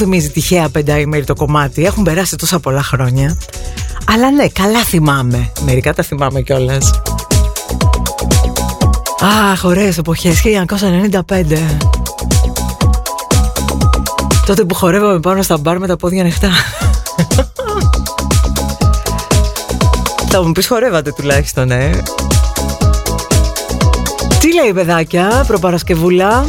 θυμίζει τυχαία πενταήμερη το κομμάτι. Έχουν περάσει τόσα πολλά χρόνια. Αλλά ναι, καλά θυμάμαι. Μερικά τα θυμάμαι κιόλας. Αχ, ωραίες εποχές, 1995. Τότε που χορεύαμε πάνω στα μπαρ με τα πόδια ανοιχτά. Θα μου πεις χορεύατε τουλάχιστον, ε. Τι λέει παιδάκια, προπαρασκευούλα;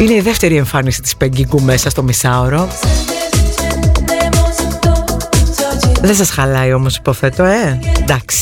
Είναι η δεύτερη εμφάνιση της Πεγκικού μέσα στο μισάωρο. Δεν σας χαλάει όμως υποθέτω, ε; Εντάξει.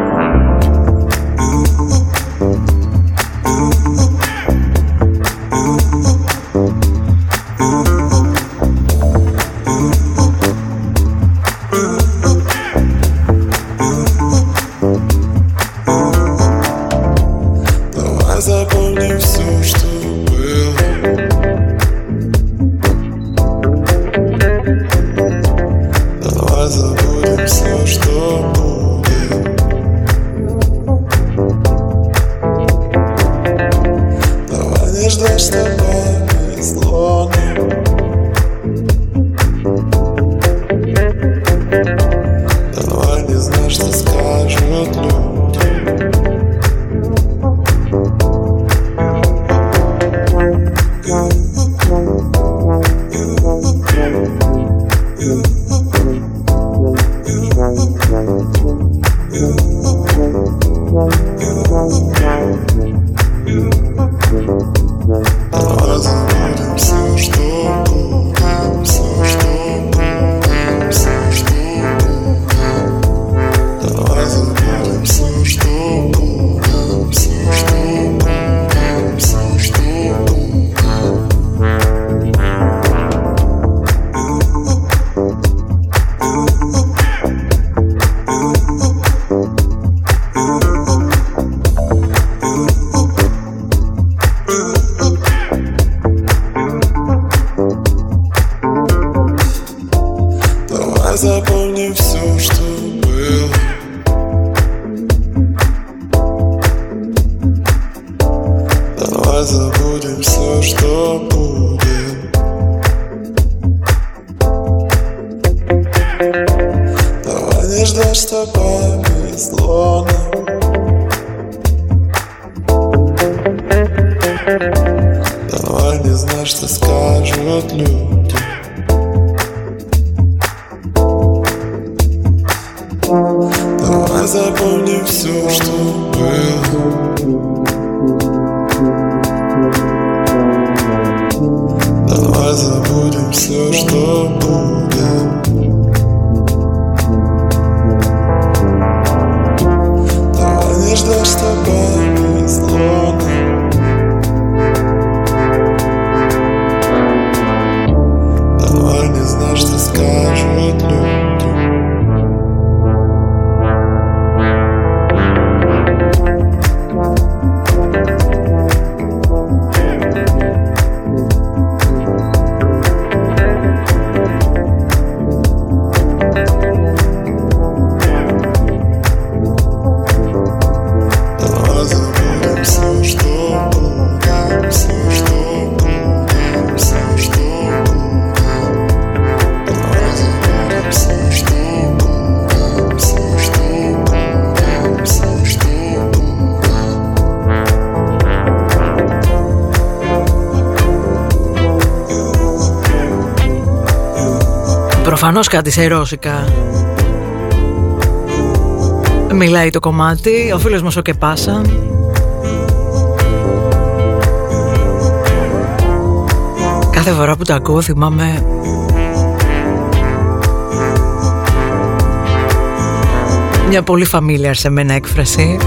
κάτι σε ρώσικα. Μιλάει το κομμάτι Ο φίλος μας ο Κεπάσα. Κάθε φορά που το ακούω θυμάμαι Μια πολύ familiar σε μένα έκφραση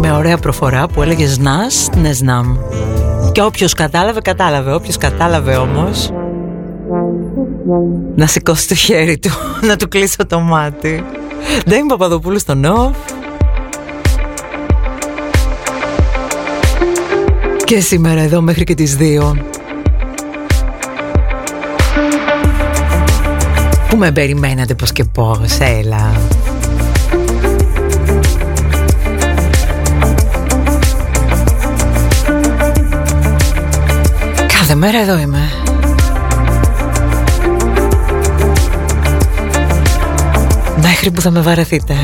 Με ωραία προφορά που έλεγε «Σνάς, ναι σνάμ» Και όποιος κατάλαβε, κατάλαβε. Όποιος κατάλαβε όμως να σηκώσει το χέρι του, να του κλείσω το μάτι. Δεν είμαι Παπαδοπούλου στο νοφ. Και σήμερα εδώ μέχρι και τις δύο. Πού με περιμένατε πως και πως, έλα. Κάθε μέρα εδώ είμαι. Μέχρι που θα με βαρεθείτε.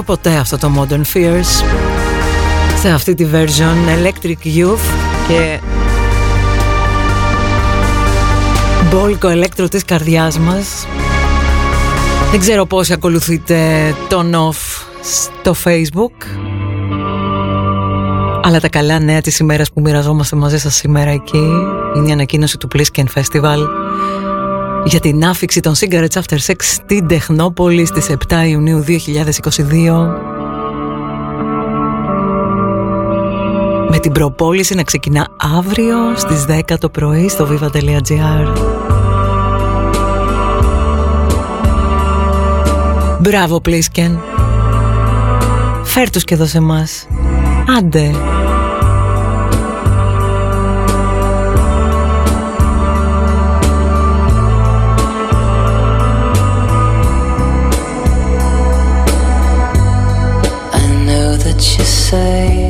Το βαρεθώ ποτέ αυτό το Modern Fears. Σε αυτή τη version Electric Youth και μπόλικο ηλέκτρο της καρδιάς μας. Δεν ξέρω πόσοι ακολουθείτε τον off στο facebook αλλά τα καλά νέα της ημέρας που μοιραζόμαστε μαζί σας σήμερα εκεί είναι η ανακοίνωση του Plisken Festival για την άφηξη των Cigarettes After Sex στην Τεχνόπολη στις 7 Ιουνίου 2022 με την προπόληση να ξεκινά αύριο στις 10 το πρωί στο viva.gr Μπράβο Πλίσκεν Φέρ τους και εδώ σε μας. Άντε say.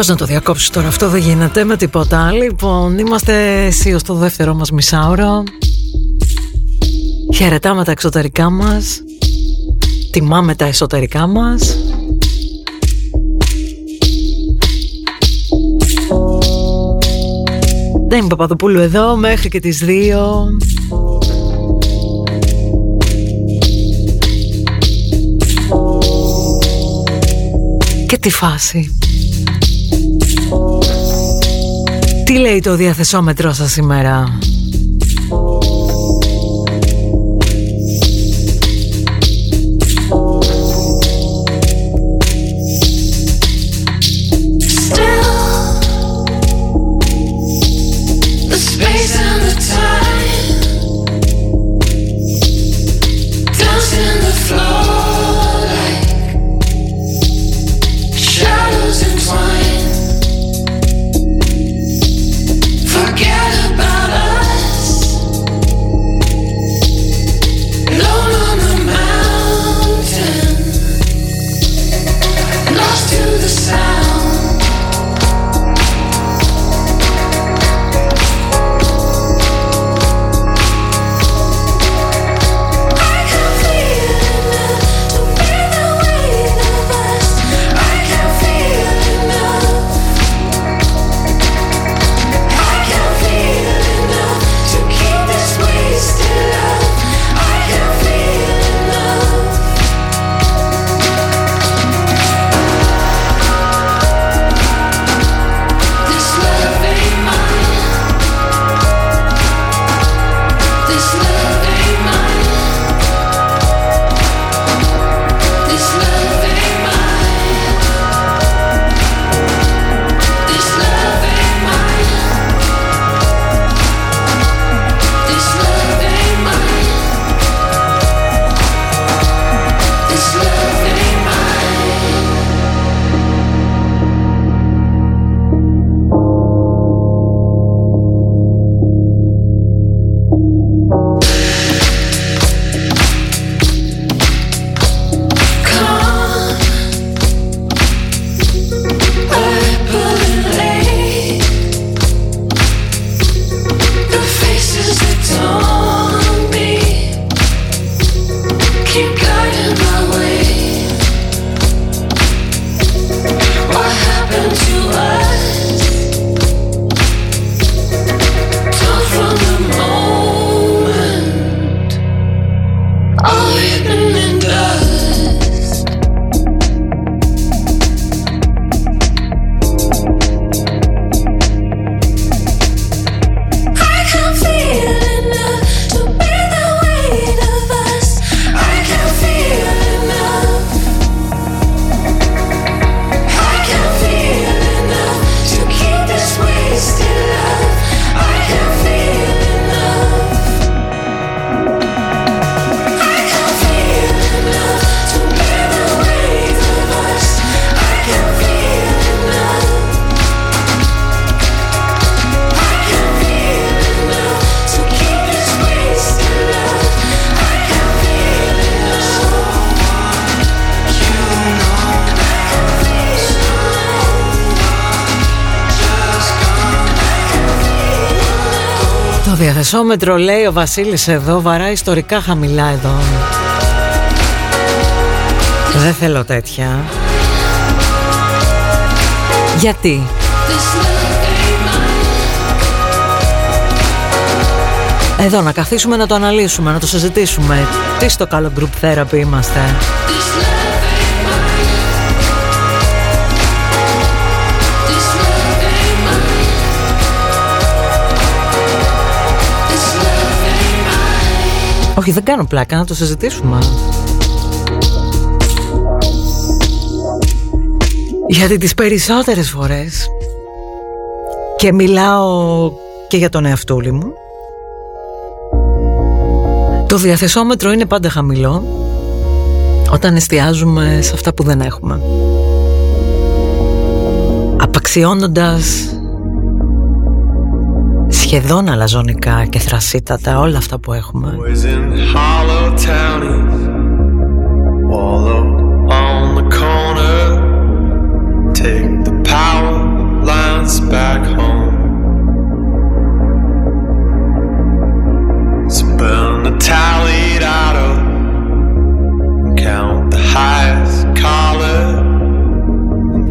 Πώς να το διακόψω τώρα, αυτό δεν γίνεται με τίποτα. Λοιπόν, είμαστε εσύ στο δεύτερο μας μισάωρο. Χαιρετάμε τα εξωτερικά μας. Τιμάμε τα εσωτερικά μας. Δεν Παπαδοπούλου εδώ μέχρι και τις δύο. Και τη φάση. Τι λέει το διαθεσόμετρό σας σήμερα; Διαθεσόμετρο λέει ο Βασίλης εδώ βαρά ιστορικά χαμηλά εδώ. Δεν θέλω τέτοια. Γιατί; Εδώ να καθίσουμε να το αναλύσουμε, να το συζητήσουμε. Τι στο καλό group therapy είμαστε; Όχι, δεν κάνω πλάκα, να το συζητήσουμε. Γιατί τις περισσότερες φορές και μιλάω και για τον εαυτούλη μου το διαθεσόμετρο είναι πάντα χαμηλό όταν εστιάζουμε σε αυτά που δεν έχουμε απαξιώνοντας σχεδόν αλαζονικά και θρασίτατα όλα αυτά που έχουμε.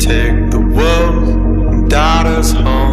take the wolves and daughters home.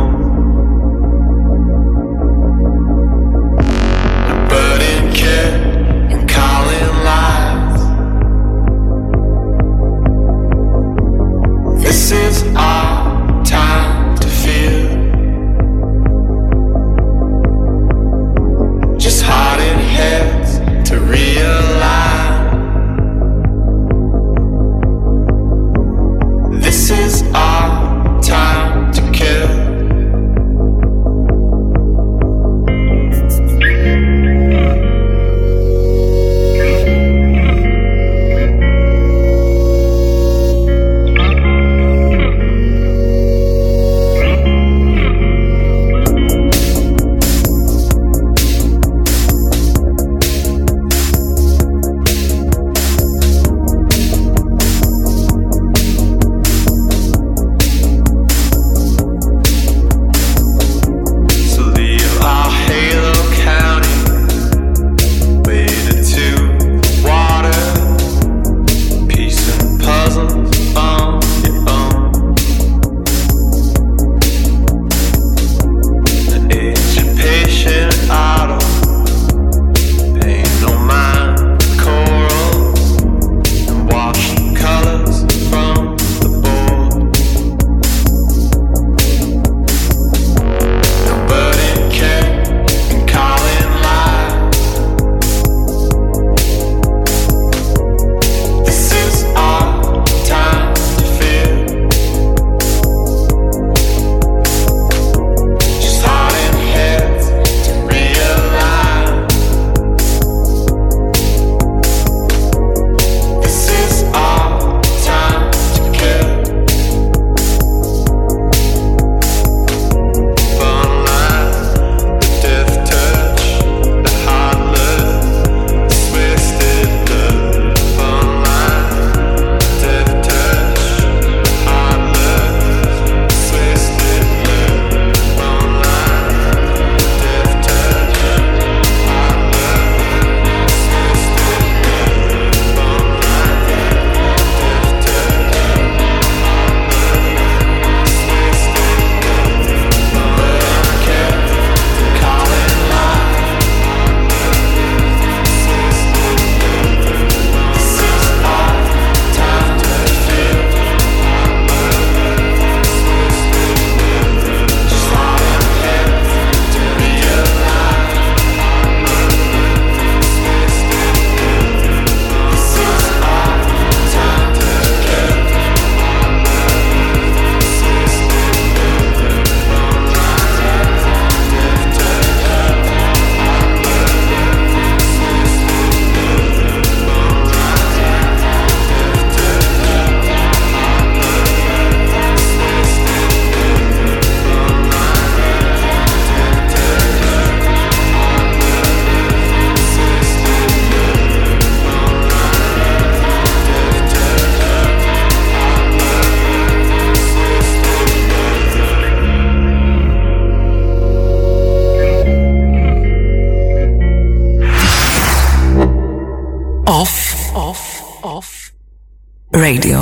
Radio.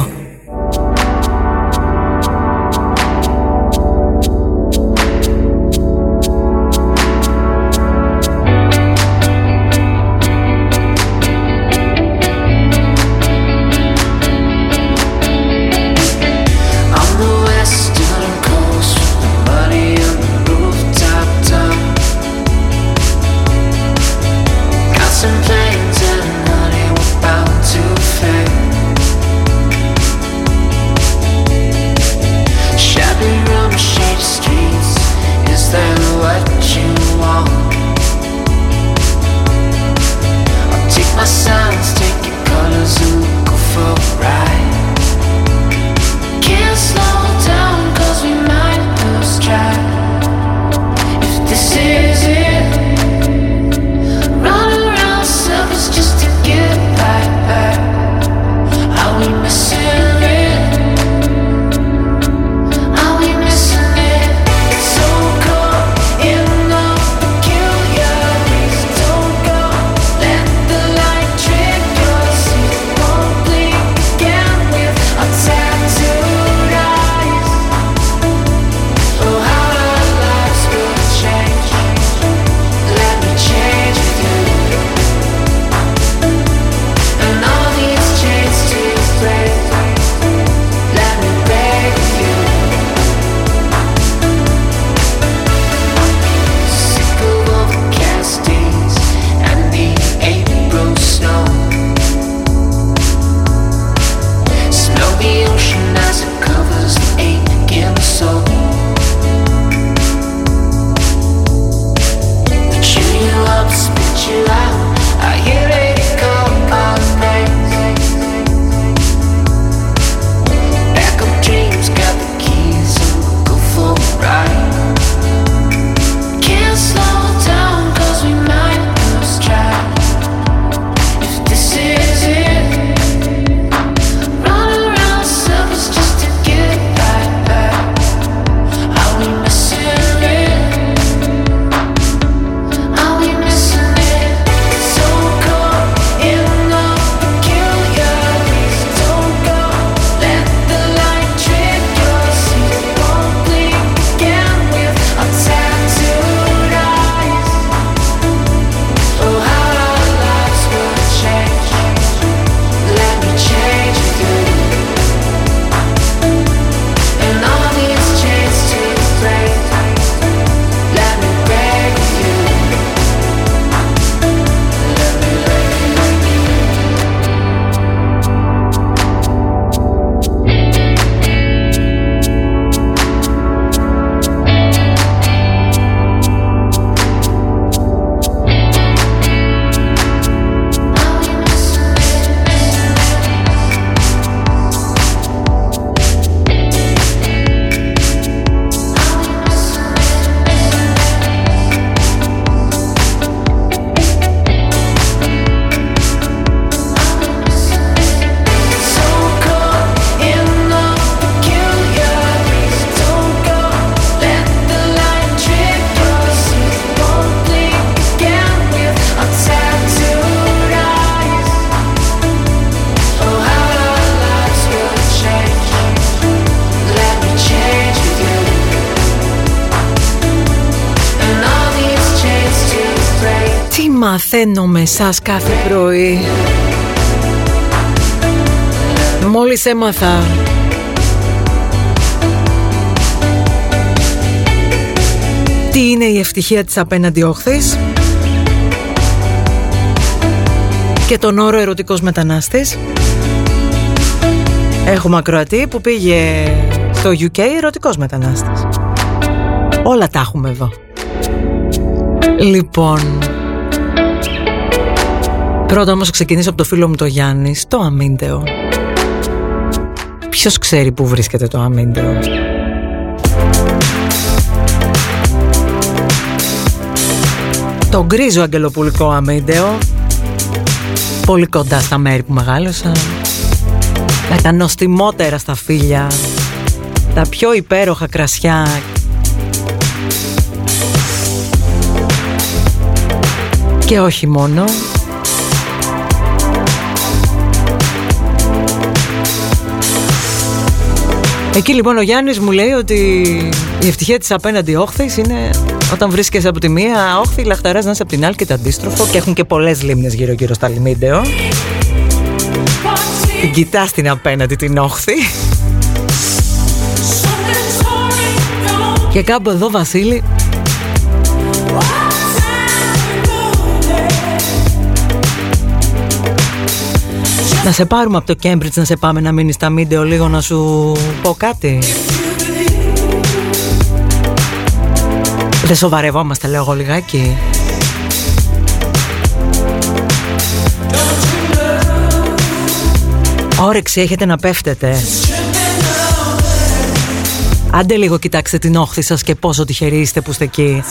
Εσάς κάθε πρωί. Μόλις έμαθα. Τι είναι η ευτυχία της απέναντι όχθης. Και τον όρο ερωτικός μετανάστης. Έχουμε ακροατή που πήγε στο UK ερωτικός μετανάστης. Όλα τα έχουμε εδώ. Λοιπόν Πρώτα όμως ξεκινήσω από το φίλο μου το Γιάννη στο Αμίντεο. Ποιος ξέρει που βρίσκεται το Αμίντεο; Το γκρίζο αγγελοπουλικό Αμίντεο Πολύ κοντά στα μέρη που μεγάλωσα Με τα νοστιμότερα στα φίλια Τα πιο υπέροχα κρασιά. Και όχι μόνο Εκεί λοιπόν ο Γιάννης μου λέει ότι η ευτυχία της απέναντι όχθης είναι όταν βρίσκεσαι από τη μία όχθη, οι λαχταράς να είσαι από την άλλη και το αντίστροφο και έχουν και πολλές λίμνες γύρω γύρω στα λιμίντεο. Την κοιτάς την απέναντι την όχθη. Και κάπου εδώ Βασίλη Να σε πάρουμε από το Cambridge να σε πάμε να μείνεις στα Μίντεο λίγο να σου πω κάτι. Δεν σοβαρευόμαστε λέω εγώ λιγάκι. Όρεξη έχετε να πέφτετε. Άντε λίγο κοιτάξτε την όχθη σας και πόσο τυχεροί είστε που είστε εκεί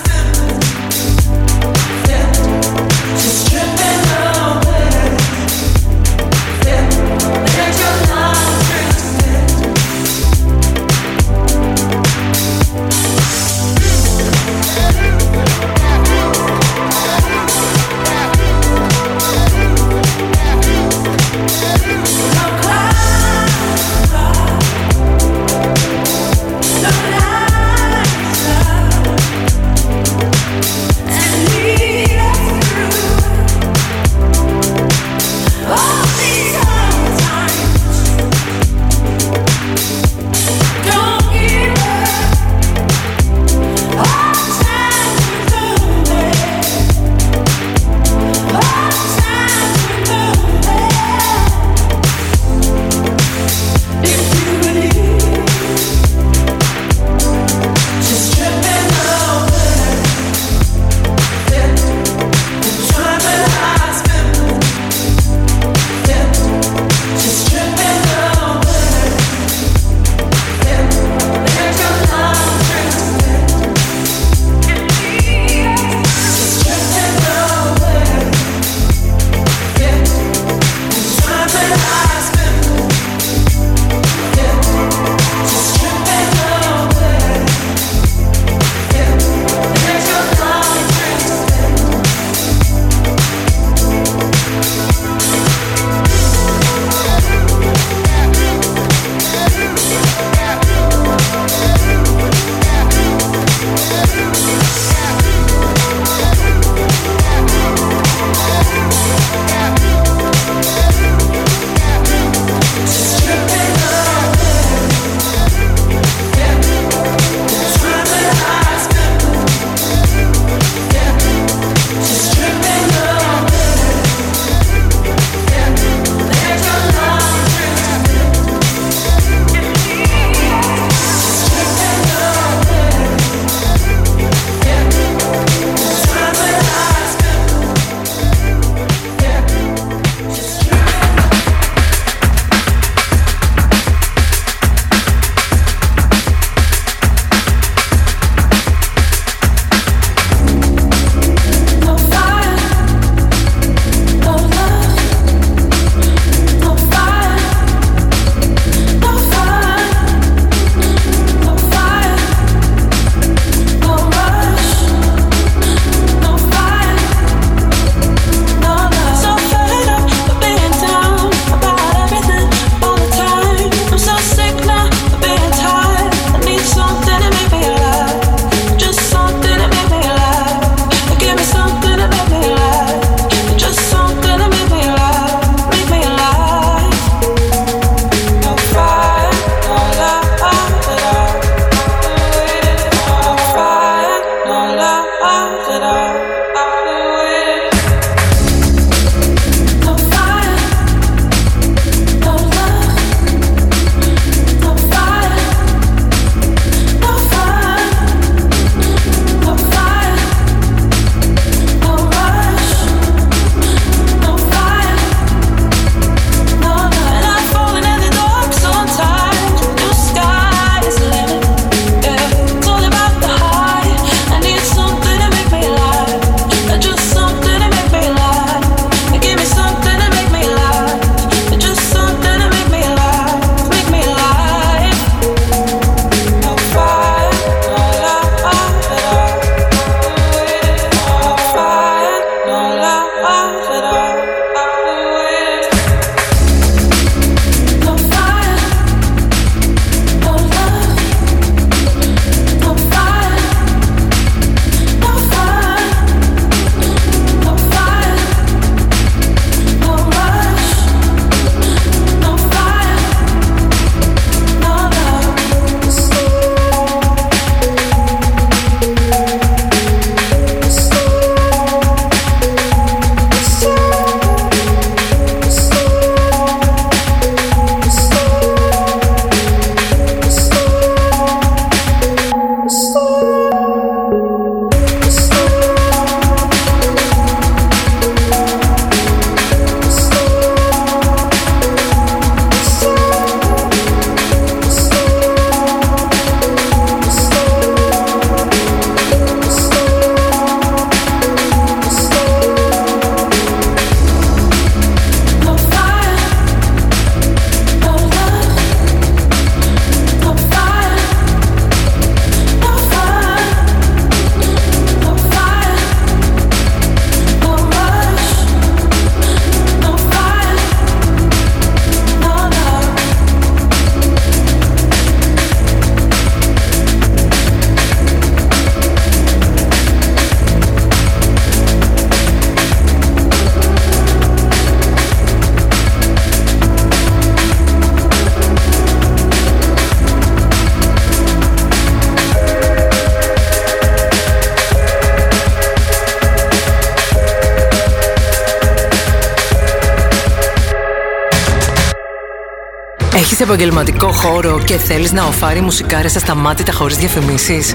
Έχεις επαγγελματικό χώρο και θέλεις να οφάρει μουσικάρες ασταμάτητα χωρίς διαφημίσεις;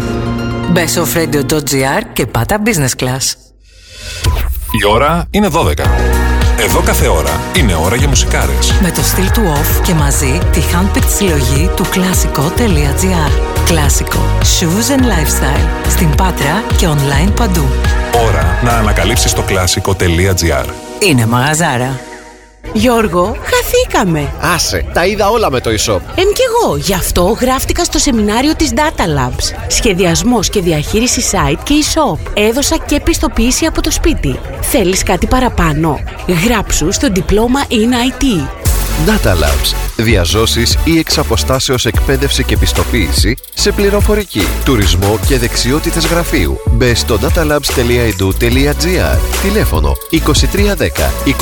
Μπες στο offradio.gr και πάτα business class. Η ώρα είναι 12. Εδώ κάθε ώρα είναι ώρα για μουσικάρες. Με το στυλ του off και μαζί τη handpicked συλλογή του κλασικό.gr. Κλασικό. Shoes and lifestyle. Στην Πάτρα και online παντού. Ώρα να ανακαλύψεις το κλασικό.gr. Είναι μαγαζάρα. Γιώργο, χαθήκαμε. Άσε, τα είδα όλα με το e-shop. Εν κι εγώ, γι' αυτό γράφτηκα στο σεμινάριο της Data Labs. Σχεδιασμός και διαχείριση site και e-shop. Έδωσα και πιστοποίηση από το σπίτι. Θέλεις κάτι παραπάνω; Γράψου στο διπλώμα in IT. Data Labs. Διαζώσεις ή εξ αποστάσεως εκπαίδευση και πιστοποίηση σε πληροφορική, τουρισμό και δεξιότητες γραφείου. Μπε στο datalabs.edu.gr Τηλέφωνο 2310 22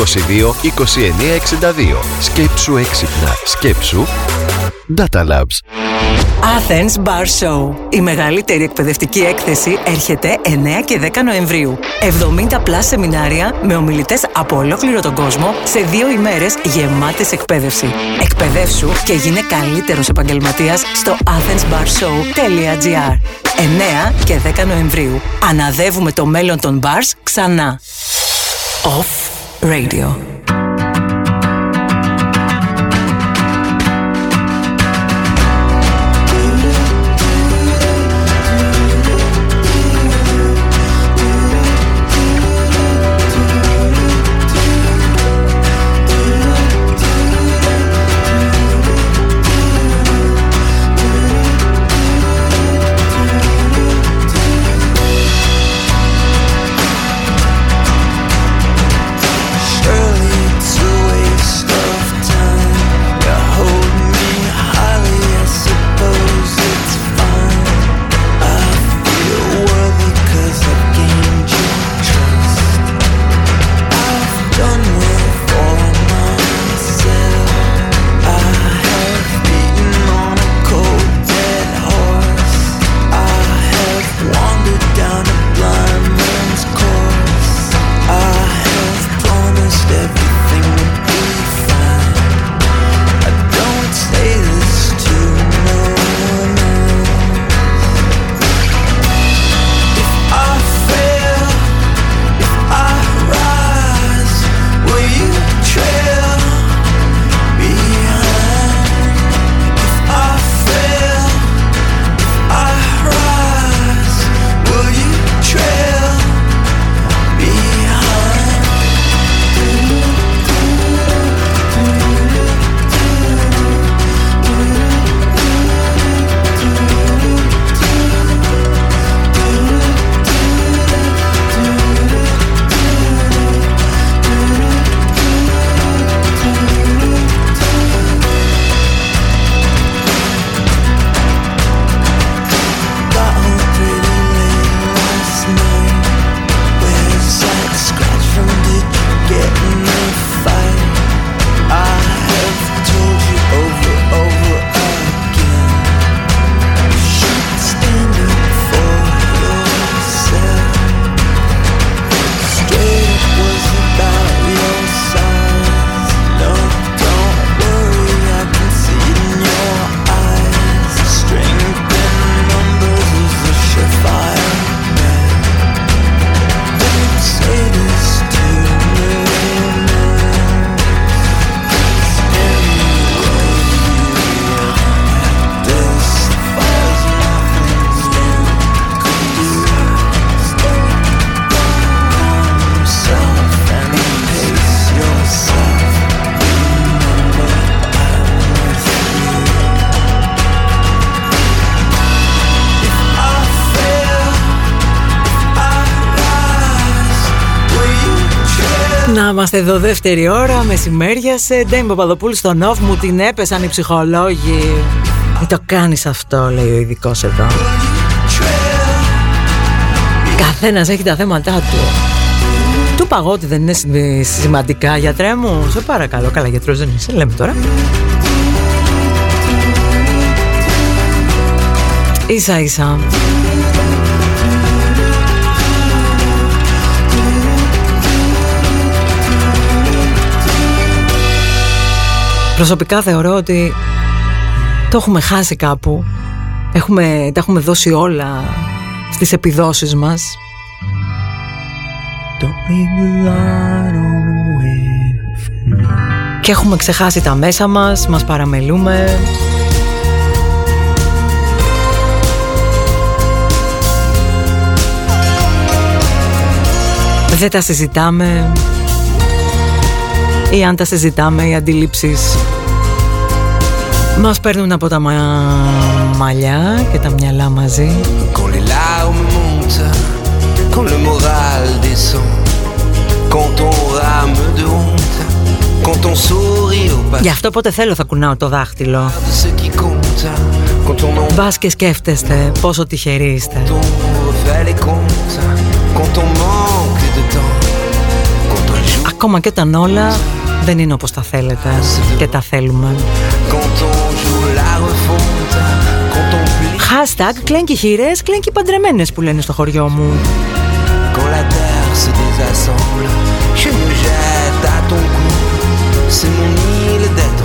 2962 Σκέψου έξυπνα. Σκέψου Data Labs. Athens Bar Show. Η μεγαλύτερη εκπαιδευτική έκθεση έρχεται 9 και 10 Νοεμβρίου. 70 πλάς σεμινάρια με ομιλητές από ολόκληρο τον κόσμο σε δύο ημέρες γεμάτες εκπαίδευση. Εκπαιδεύσου και γίνε καλύτερος επαγγελματίας στο athensbarshow.gr 9 και 10 Νοεμβρίου. Αναδεύουμε το μέλλον των bars ξανά. Off Radio. Είμαστε εδώ δεύτερη ώρα, μεσημέρια σε Ντέιμ Παπαδοπούλου στον off μου την έπεσαν οι ψυχολόγοι. Μην το κάνεις αυτό, λέει ο ειδικός εδώ. Καθένας έχει τα θέματα του. Του παγώ ότι δεν είναι σημαντικά, γιατρέ μου. Σε παρακαλώ, καλά γιατρός δεν είσαι, λέμε τώρα. Ίσα ίσα. Προσωπικά θεωρώ ότι Το έχουμε χάσει κάπου. Έχουμε, τα έχουμε δώσει όλα στις επιδόσεις μας. Και έχουμε ξεχάσει τα μέσα μας, μας παραμελούμε. Δεν τα συζητάμε ή αν τα συζητάμε οι αντιλήψεις μας παίρνουν από τα μαλλιά και τα μυαλά μαζί. Quand les larmes montent, quand le moral descend Quand on rame de honte, quand on sourit au passé Γι' αυτό πότε θέλω θα κουνάω το δάχτυλο. Μπας και σκέφτεστε πόσο τυχεροί είστε. Ακόμα και όταν όλα δεν είναι όπως τα θέλετε και τα θέλουμε. Hashtag κλένκι χείρες, κλένκι παντρεμένες που λένε στο χωριό μου. C'est mon île d'être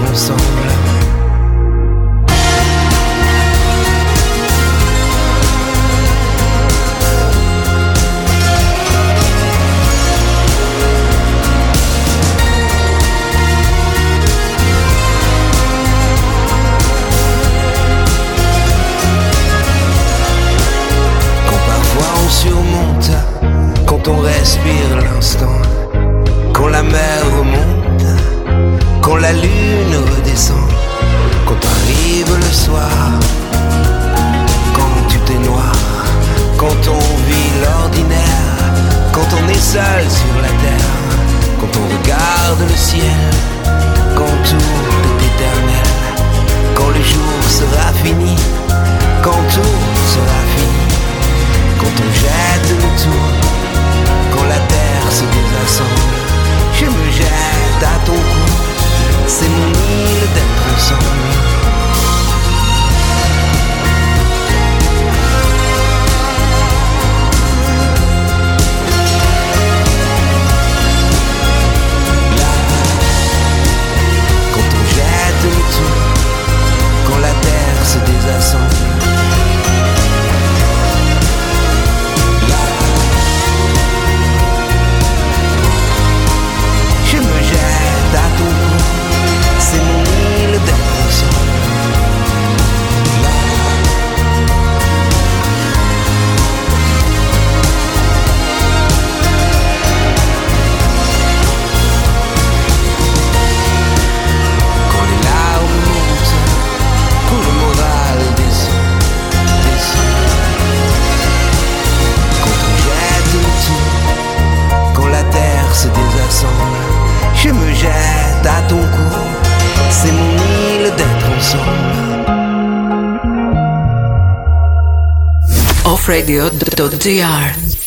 Stone. radio.gr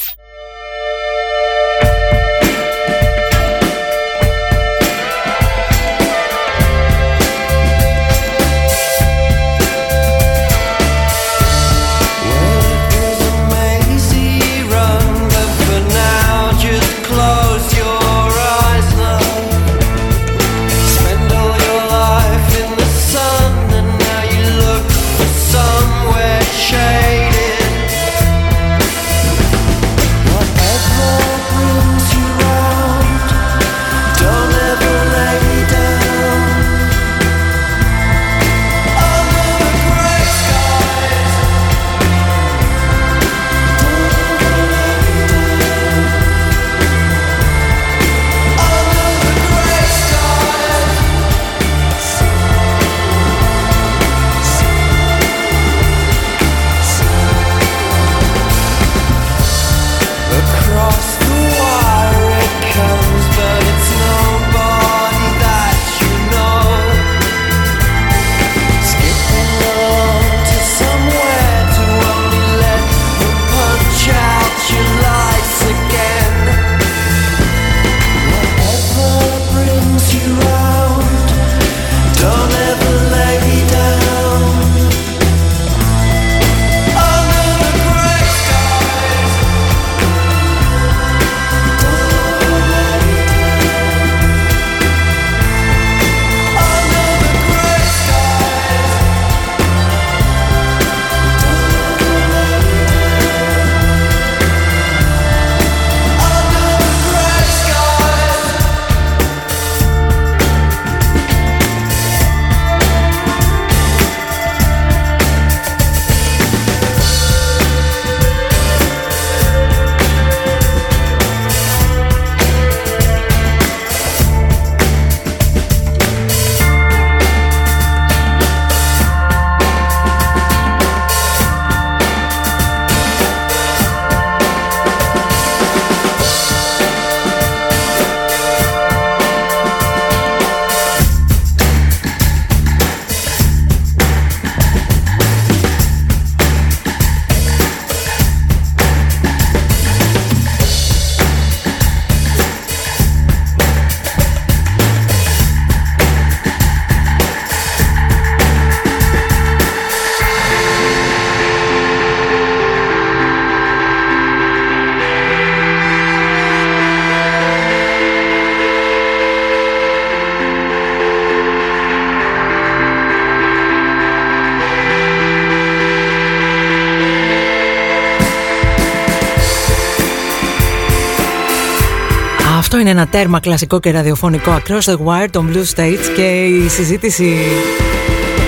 τέρμα κλασικό και ραδιοφωνικό Across the Wire των Blue States και η συζήτηση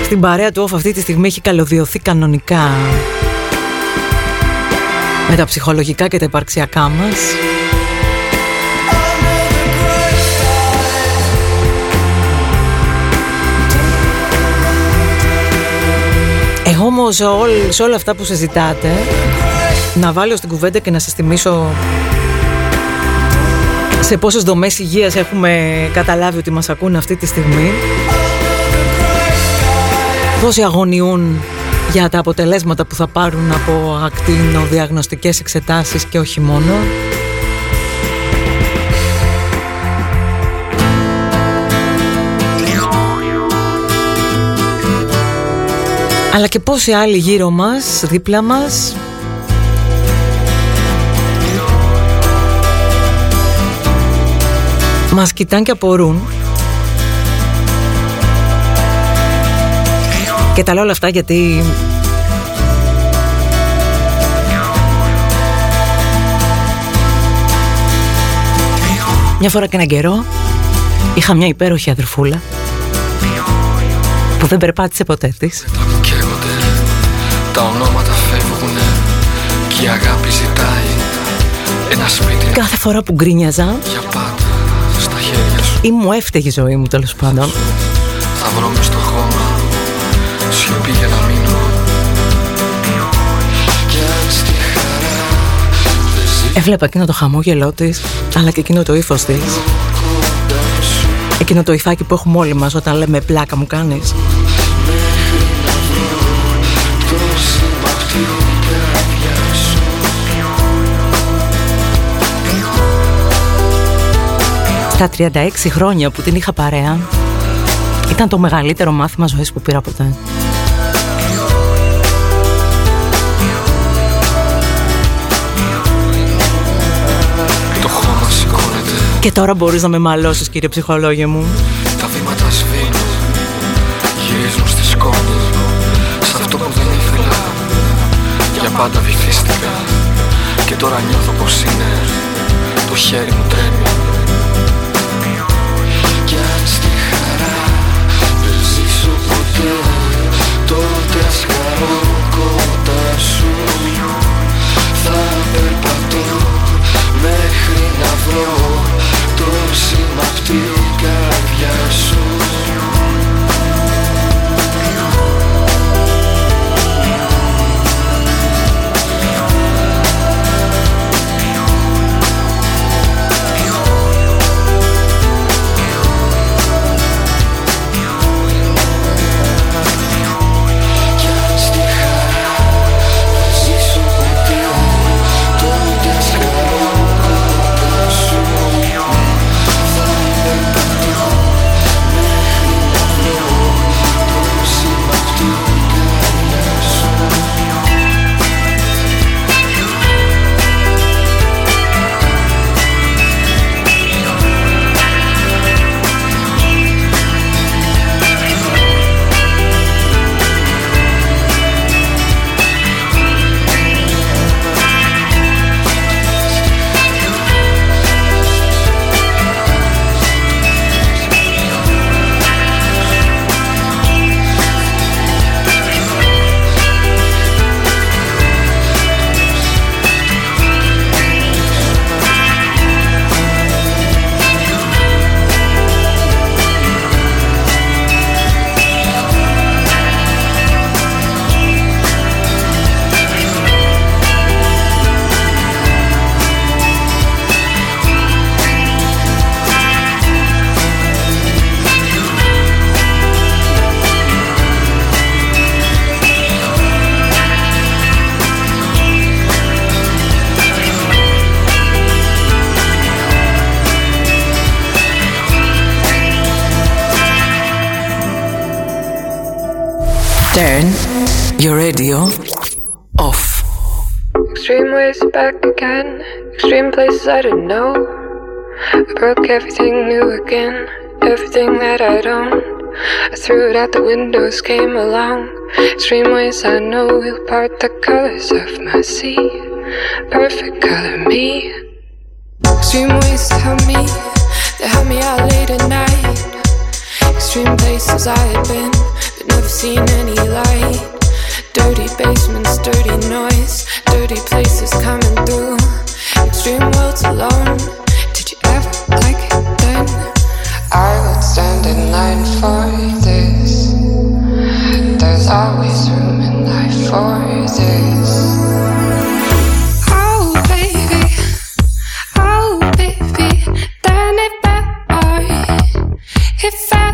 στην παρέα του off αυτή τη στιγμή έχει καλωδιωθεί κανονικά με τα ψυχολογικά και τα υπαρξιακά μας. Εγώ όμως σε όλα αυτά που συζητάτε να βάλω στην κουβέντα και να σας θυμίσω σε πόσες δομές υγείας έχουμε καταλάβει ότι μας ακούν αυτή τη στιγμή; Πόσοι αγωνιούν για τα αποτελέσματα που θα πάρουν από ακτινοδιαγνωστικές εξετάσεις και όχι μόνο; Αλλά και πόσοι άλλοι γύρω μας, δίπλα μας; Μας κοιτάνε και απορούν. Και τα λέω όλα αυτά γιατί Μια φορά και έναν καιρό είχα μια υπέροχη αδερφούλα που δεν περπάτησε ποτέ της. Τα ονόματα φεύγουνε και η αγάπη ζητάει ένα σπίτι. Κάθε φορά που γκρίνιαζα για πάντα. στα χέρια σου ή μου έφταιγε η ζωή μου τέλος πάντων Θα βρω μες στο χώμα σιωπή για να μείνω Κι αν στη χαρά δεν ζει Έβλεπα εκείνο το χαμόγελό της, αλλά και εκείνο το ύφος της. κοντά σου Εκείνο το υφάκι που έχουμε όλοι μας όταν λέμε πλάκα μου κάνεις. Στα 36 χρόνια που την είχα παρέα, ήταν το μεγαλύτερο μάθημα ζωής που πήρα ποτέ. Το χώμα σηκώνεται. Και τώρα μπορείς να με μαλώσεις κύριε ψυχολόγε μου. Τα βήματα σβήνουν. Γυρίζουν στη σκόνη Σ' αυτό που δεν ήθελα. Για πάντα βυθίστηκα. Και τώρα νιώθω πως είναι. Το χέρι μου τρέμει Τότε ας χαρώ κοντά σου Θα περπατώ Μέχρι να βρω Το σήμα απ' την καρδιά σου places I didn't know. I Broke everything new again, everything that I'd owned. I threw it out the windows, came along. Extreme ways I know will part the colors of my sea. Perfect color me. Extreme ways help me, They help me out late at night. Extreme places I had been, but never seen any light. Dirty basements, dirty noise, dirty places coming through extreme worlds alone. Did you ever like it then? I would stand in line for this. There's always room in life for this. Oh baby, oh baby, better. If I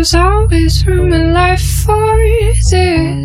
there's always room in life for this.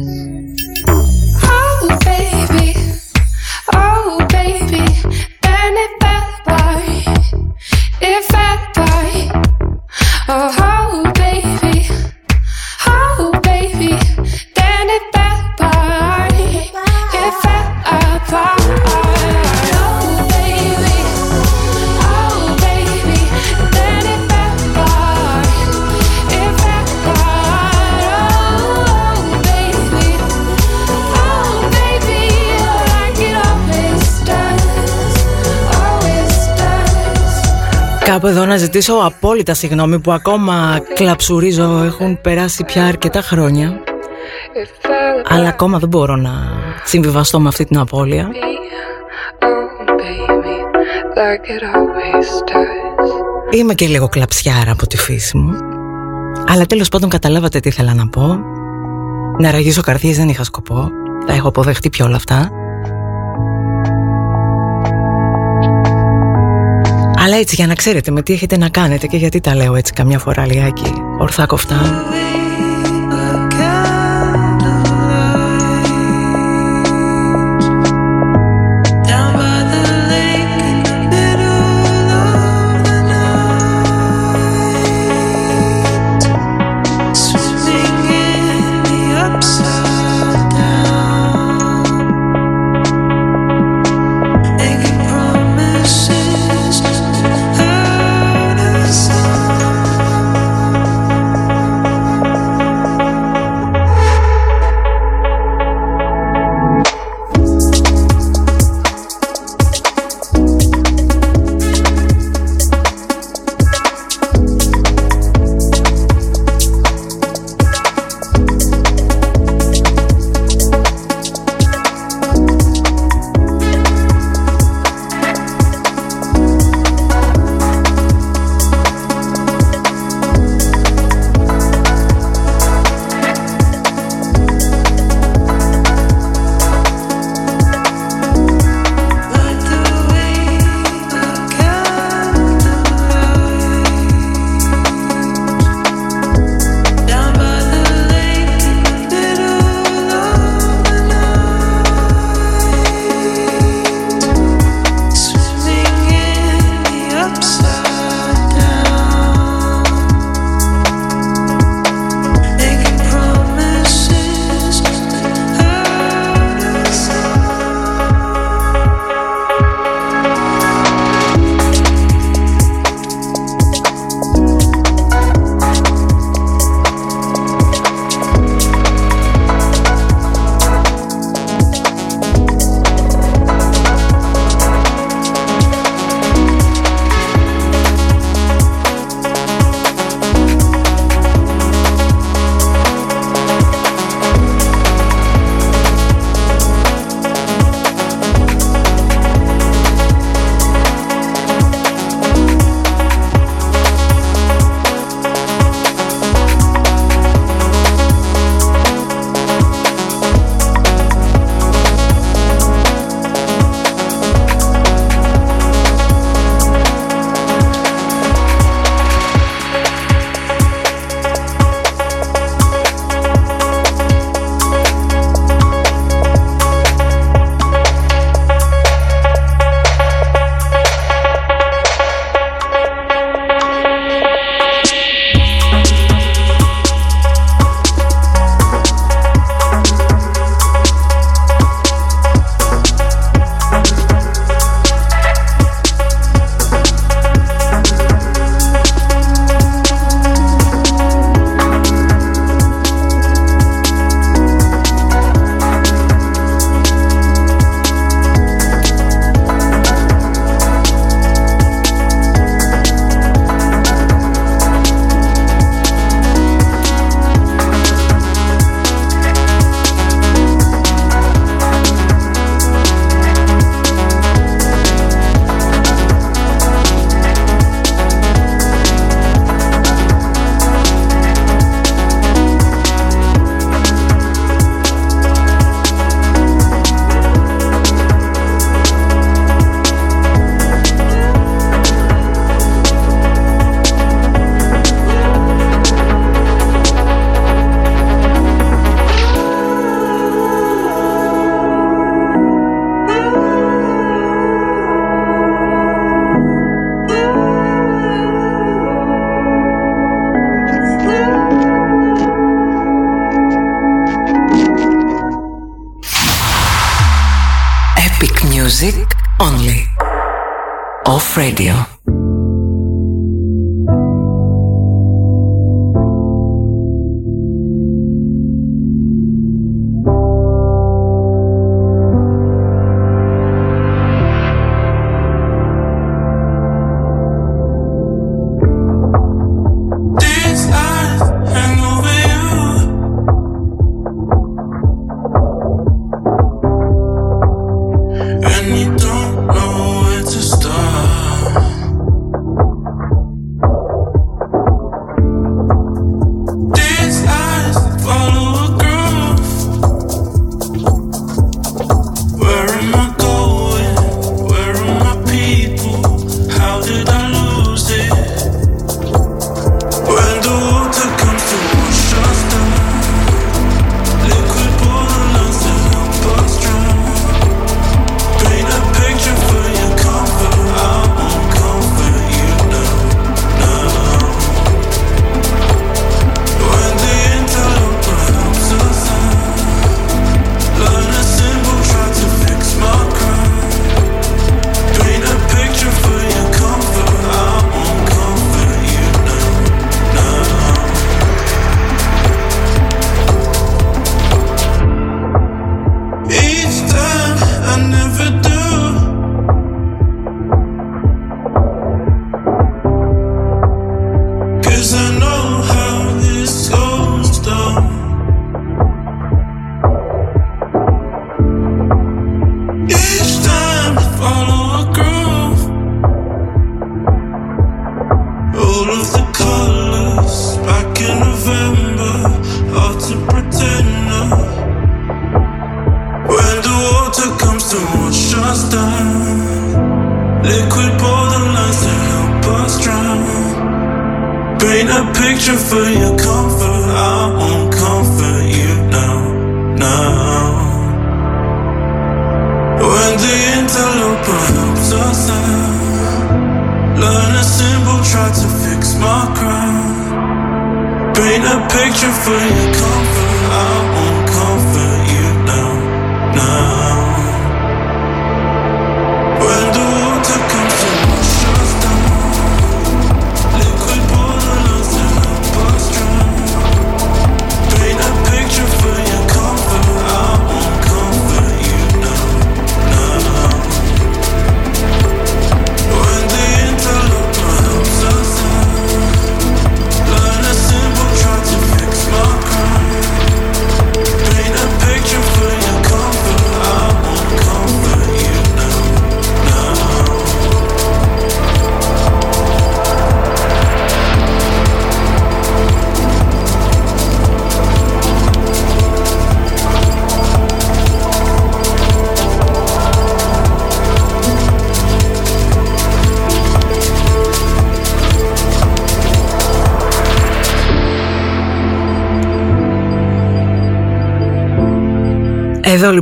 Να ζητήσω απόλυτα συγγνώμη που ακόμα κλαψουρίζω. Έχουν περάσει πια αρκετά χρόνια. Αλλά ακόμα δεν μπορώ να συμβιβαστώ με αυτή την απώλεια. Είμαι και λίγο κλαψιάρα από τη φύση μου. Αλλά τέλος πάντων καταλάβατε τι ήθελα να πω. Να ραγίσω καρδιές δεν είχα σκοπό. Τα έχω αποδεχτεί πια όλα αυτά έτσι για να ξέρετε με τι έχετε να κάνετε και γιατί τα λέω έτσι καμιά φορά λιγάκι ορθά κοφτά.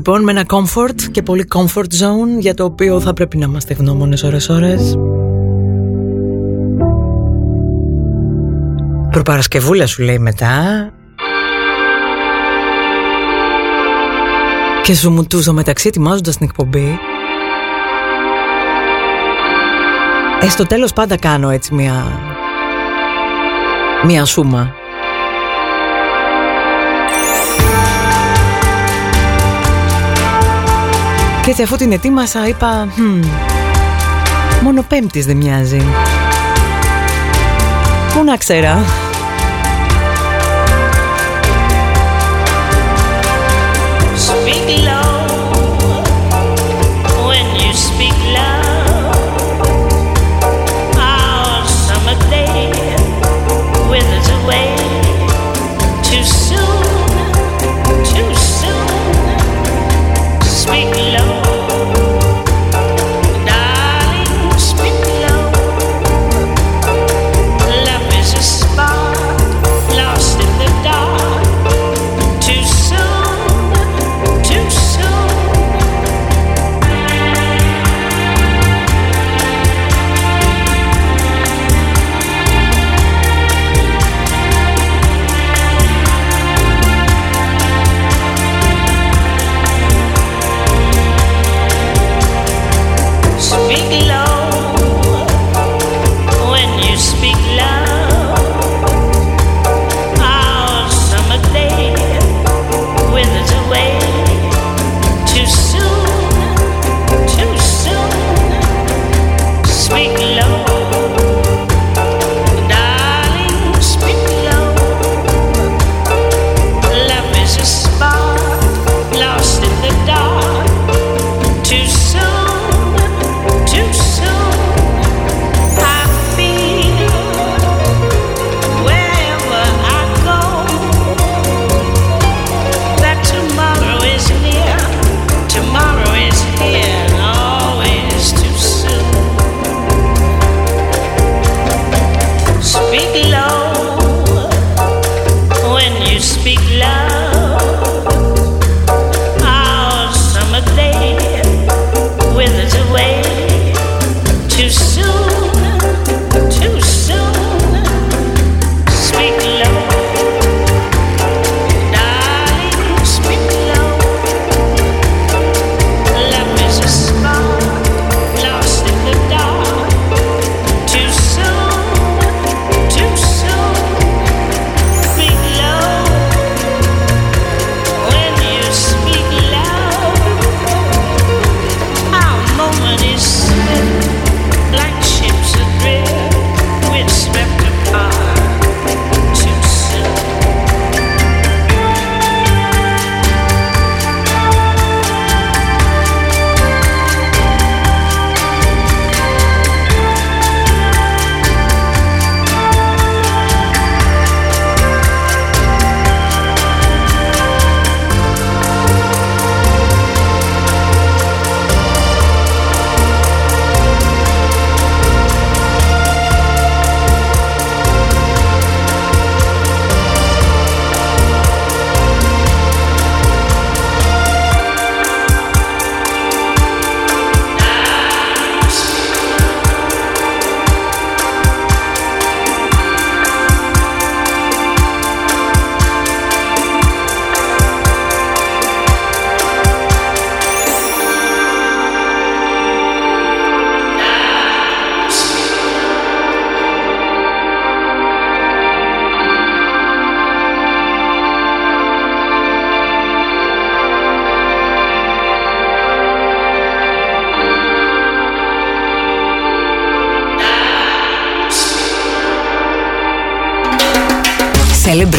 Λοιπόν με ένα comfort και πολύ comfort zone για το οποίο θα πρέπει να είμαστε γνώμονες ώρες ώρες. Προπαρασκευούλα σου λέει μετά. Και σου μου τούζω μεταξύ ετοιμάζοντας την εκπομπή. Ε, στο τέλος πάντα κάνω έτσι μια... Μια σούμα Και έτσι αφού την ετοίμασα είπα hm, Μόνο πέμπτης δεν μοιάζει Πού να ξέρα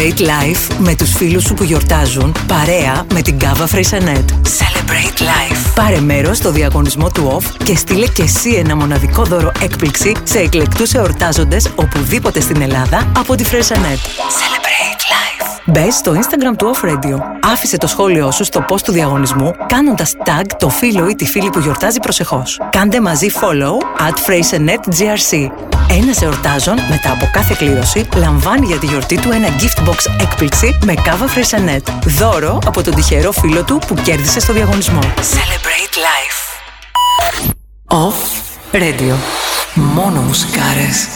Celebrate life με τους φίλους σου που γιορτάζουν, παρέα με την Κάβα Freixenet. Celebrate life. Πάρε μέρος στο διαγωνισμό του OFF και στείλε και εσύ ένα μοναδικό δώρο έκπληξη σε εκλεκτούς εορτάζοντες οπουδήποτε στην Ελλάδα από τη Freixenet. Celebrate life. Μπες στο Instagram του Off Radio. Άφησε το σχόλιο σου στο post του διαγωνισμού κάνοντας tag το φίλο ή τη φίλη που γιορτάζει προσεχώς. Κάντε μαζί follow at FreixenetGRC. Ένας εορτάζων μετά από κάθε κλήρωση λαμβάνει για τη γιορτή του ένα gift box έκπληξη με κάβα Fraisenet. Δώρο από τον τυχερό φίλο του που κέρδισε στο διαγωνισμό. Celebrate life. Off Radio. Μόνο μουσικάρες.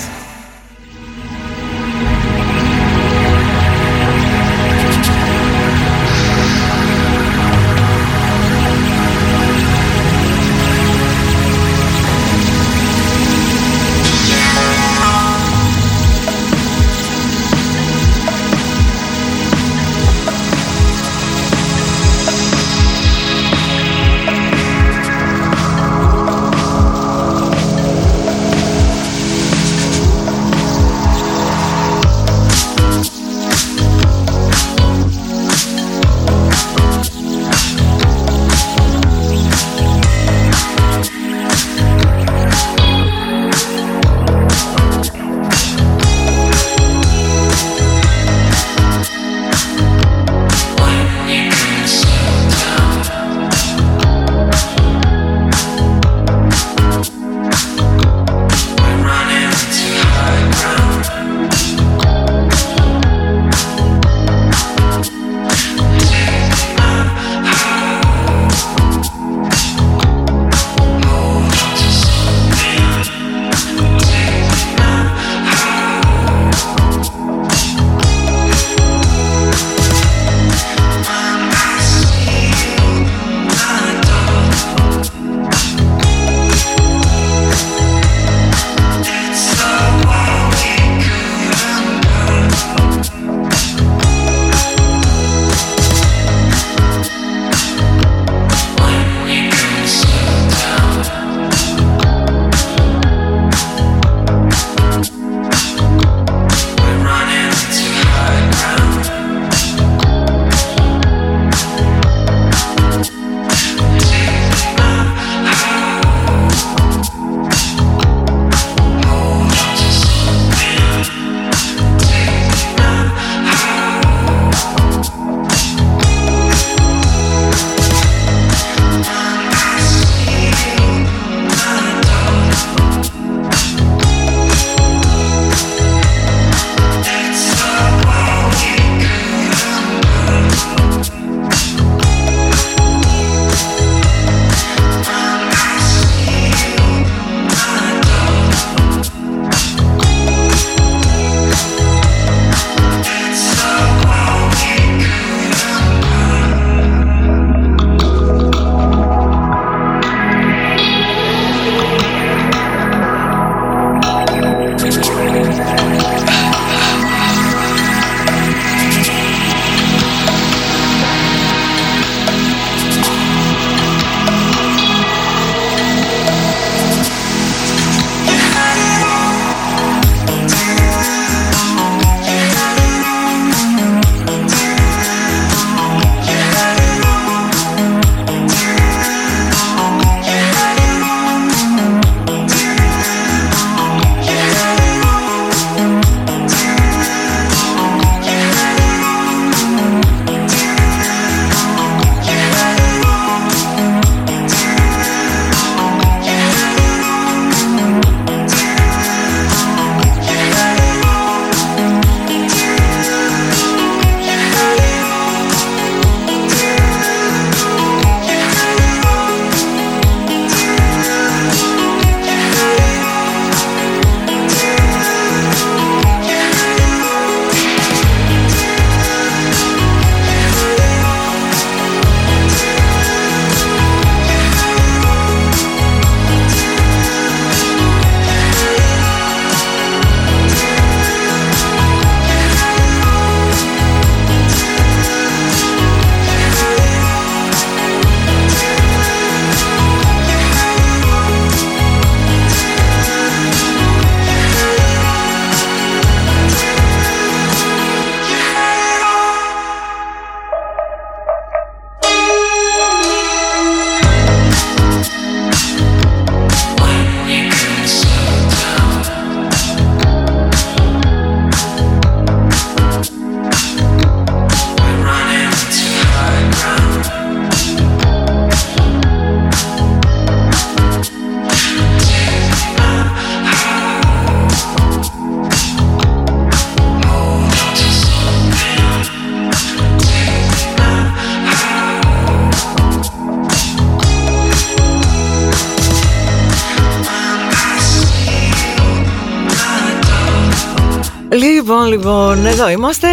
Λοιπόν, λοιπόν, εδώ είμαστε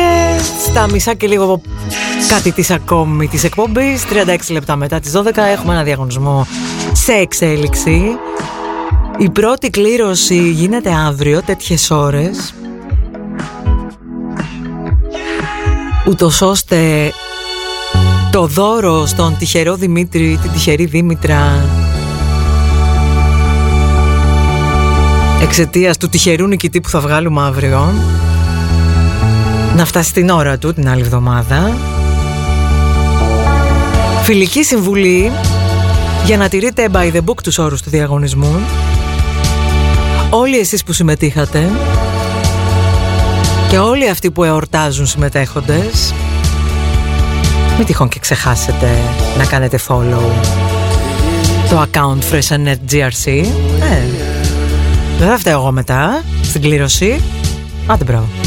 στα μισά και λίγο κάτι της ακόμη της εκπομπής 36 λεπτά μετά τις 12 έχουμε ένα διαγωνισμό σε εξέλιξη. Η πρώτη κλήρωση γίνεται αύριο τέτοιες ώρες. Ούτως ώστε το δώρο στον τυχερό Δημήτρη, την τυχερή Δήμητρα εξαιτίας του τυχερού νικητή που θα βγάλουμε αύριο να φτάσει την ώρα του την άλλη εβδομάδα. Φιλική συμβουλή για να τηρείτε by the book τους όρους του διαγωνισμού. Όλοι εσείς που συμμετείχατε και όλοι αυτοί που εορτάζουν συμμετέχοντες μην τυχόν και ξεχάσετε να κάνετε follow το account FreshNet GRC ε, δεν θα φταίω εγώ μετά στην κλήρωση. Άντε μπράβο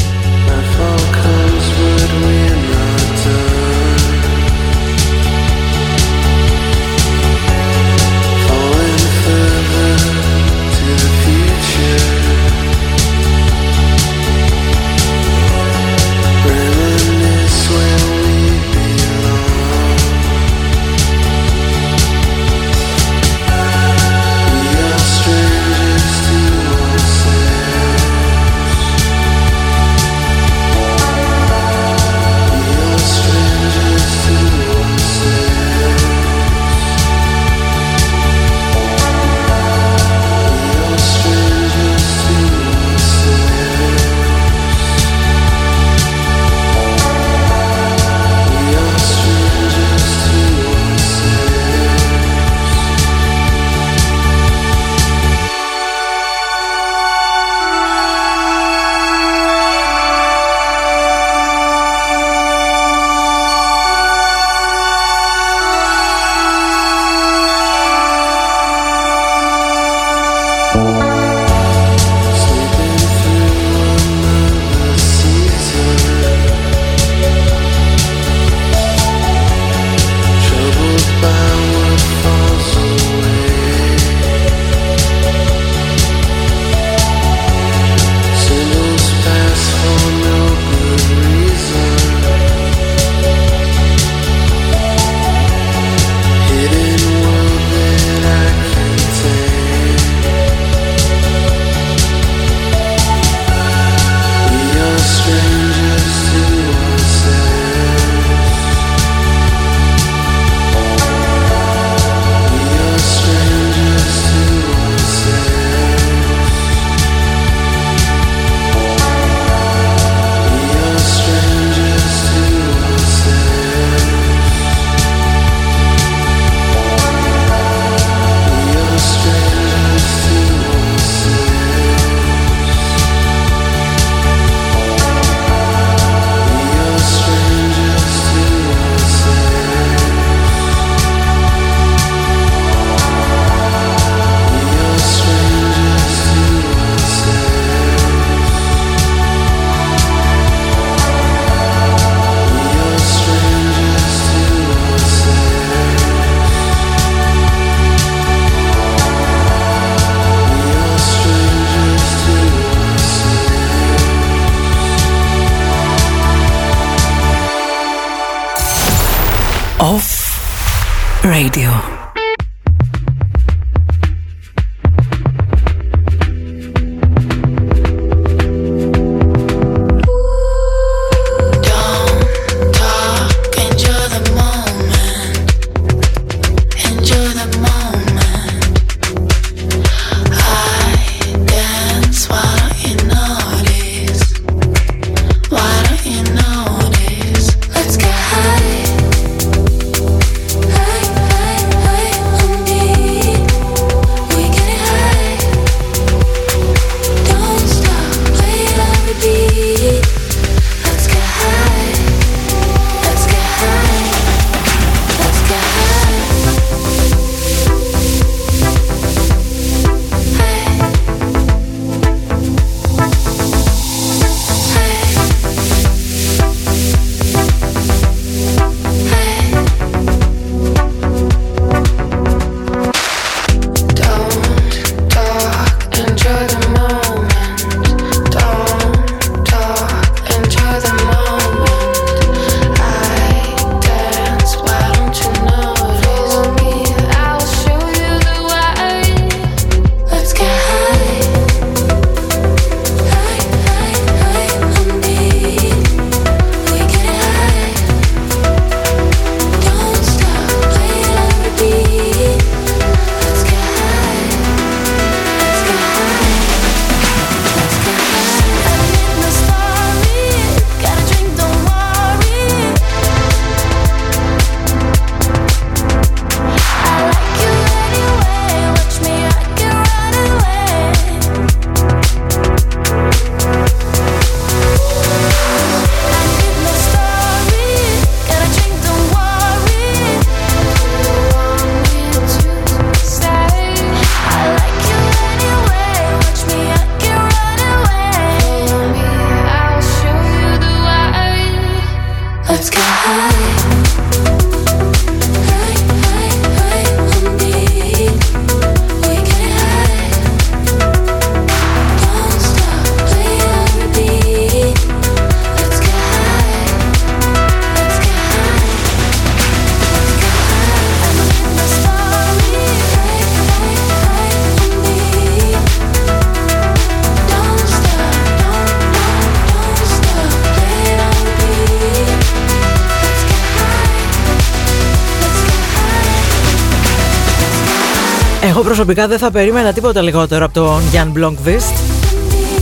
προσωπικά δεν θα περίμενα τίποτα λιγότερο από τον Γιάνν Μπλόγκβιστ.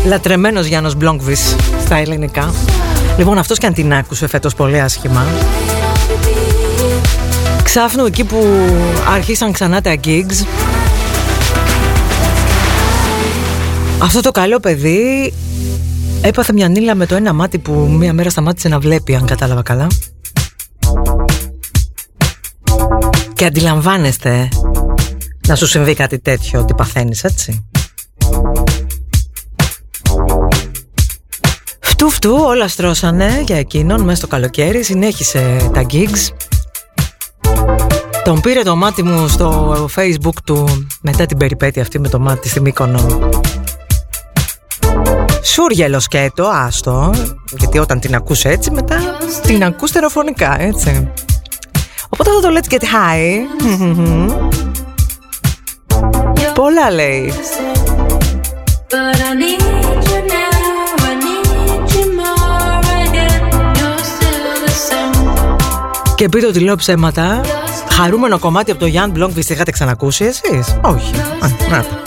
Λατρεμένος Γιάννος Μπλόγκβιστ στα ελληνικά. Λοιπόν, αυτός και αν την άκουσε φέτος πολύ άσχημα. Ξάφνου εκεί που άρχισαν ξανά τα gigs Αυτό το καλό παιδί έπαθε μια νύλα με το ένα μάτι που μία μέρα σταμάτησε να βλέπει αν κατάλαβα καλά Και αντιλαμβάνεστε να σου συμβεί κάτι τέτοιο ότι παθαίνεις έτσι. Φτού φτού όλα στρώσανε για εκείνον μέσα στο καλοκαίρι Συνέχισε τα gigs. Τον πήρε το μάτι μου στο facebook του Μετά την περιπέτεια αυτή με το μάτι στη Μύκονο. Σούργελο σκέτο, άστο Γιατί όταν την ακούς έτσι μετά Την ακούς τεροφωνικά έτσι. Οπότε αυτό το Let's Get High Πολλά λέει. Και πείτε ότι λέω ψέματα. Χαρούμενο κομμάτι από το Jan Blomqvist είχατε ξανακούσει εσείς; Όχι. Α, να.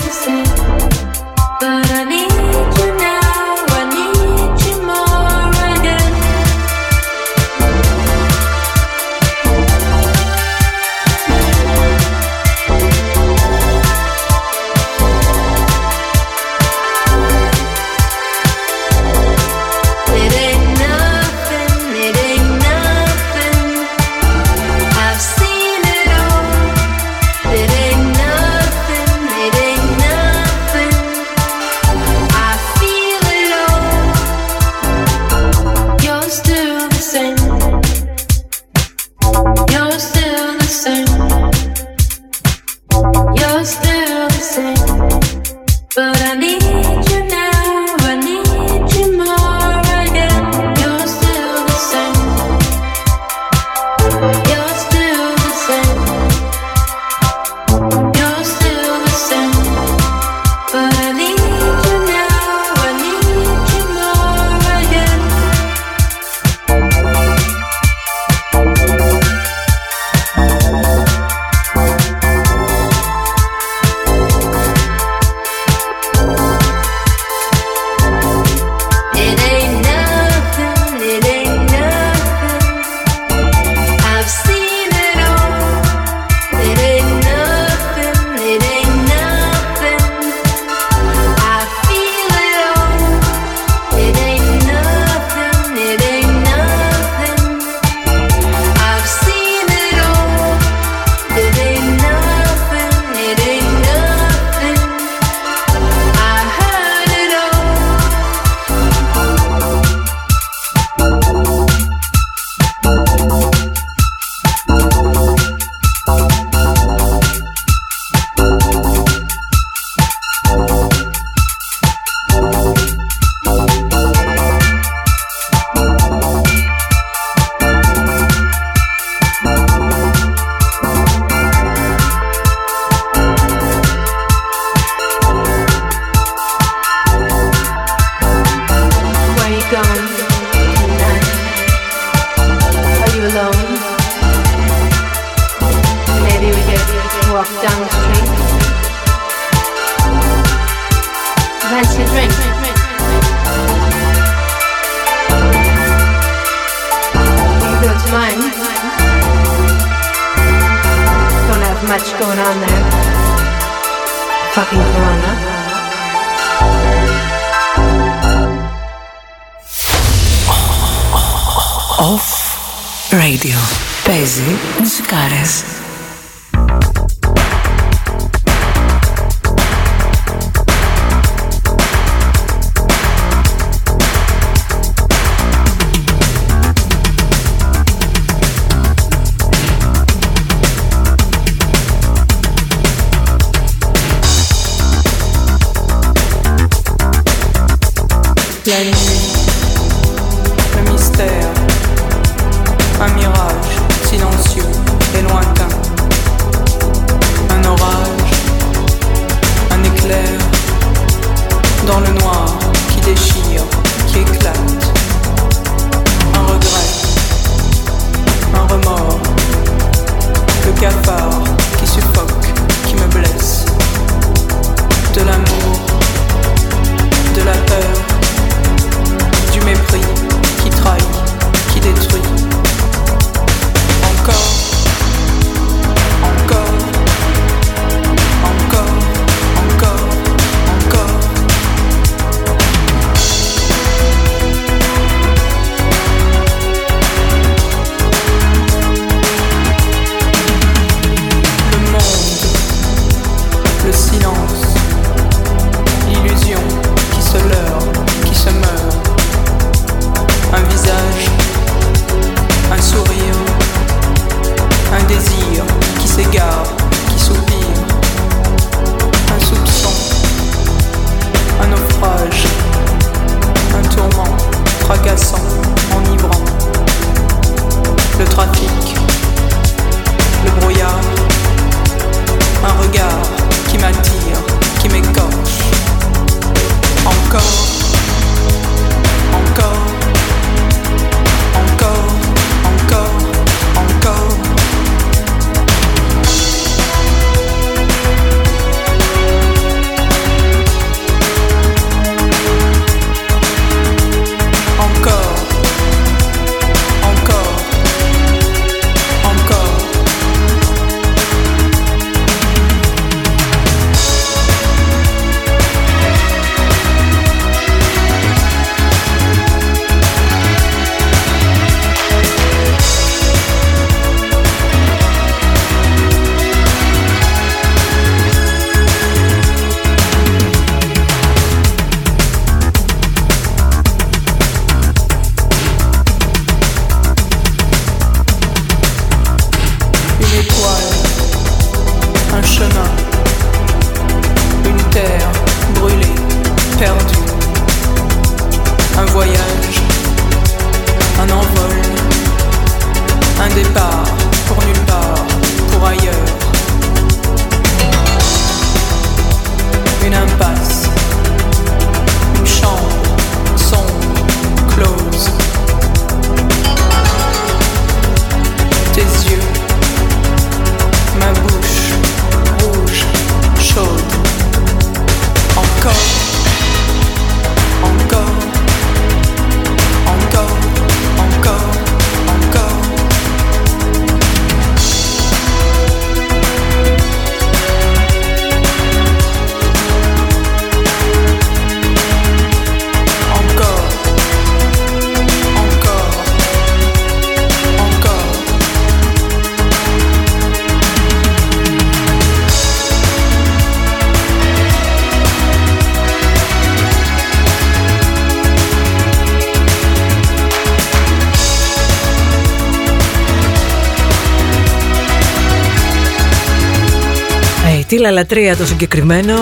Λατρεία το συγκεκριμένο.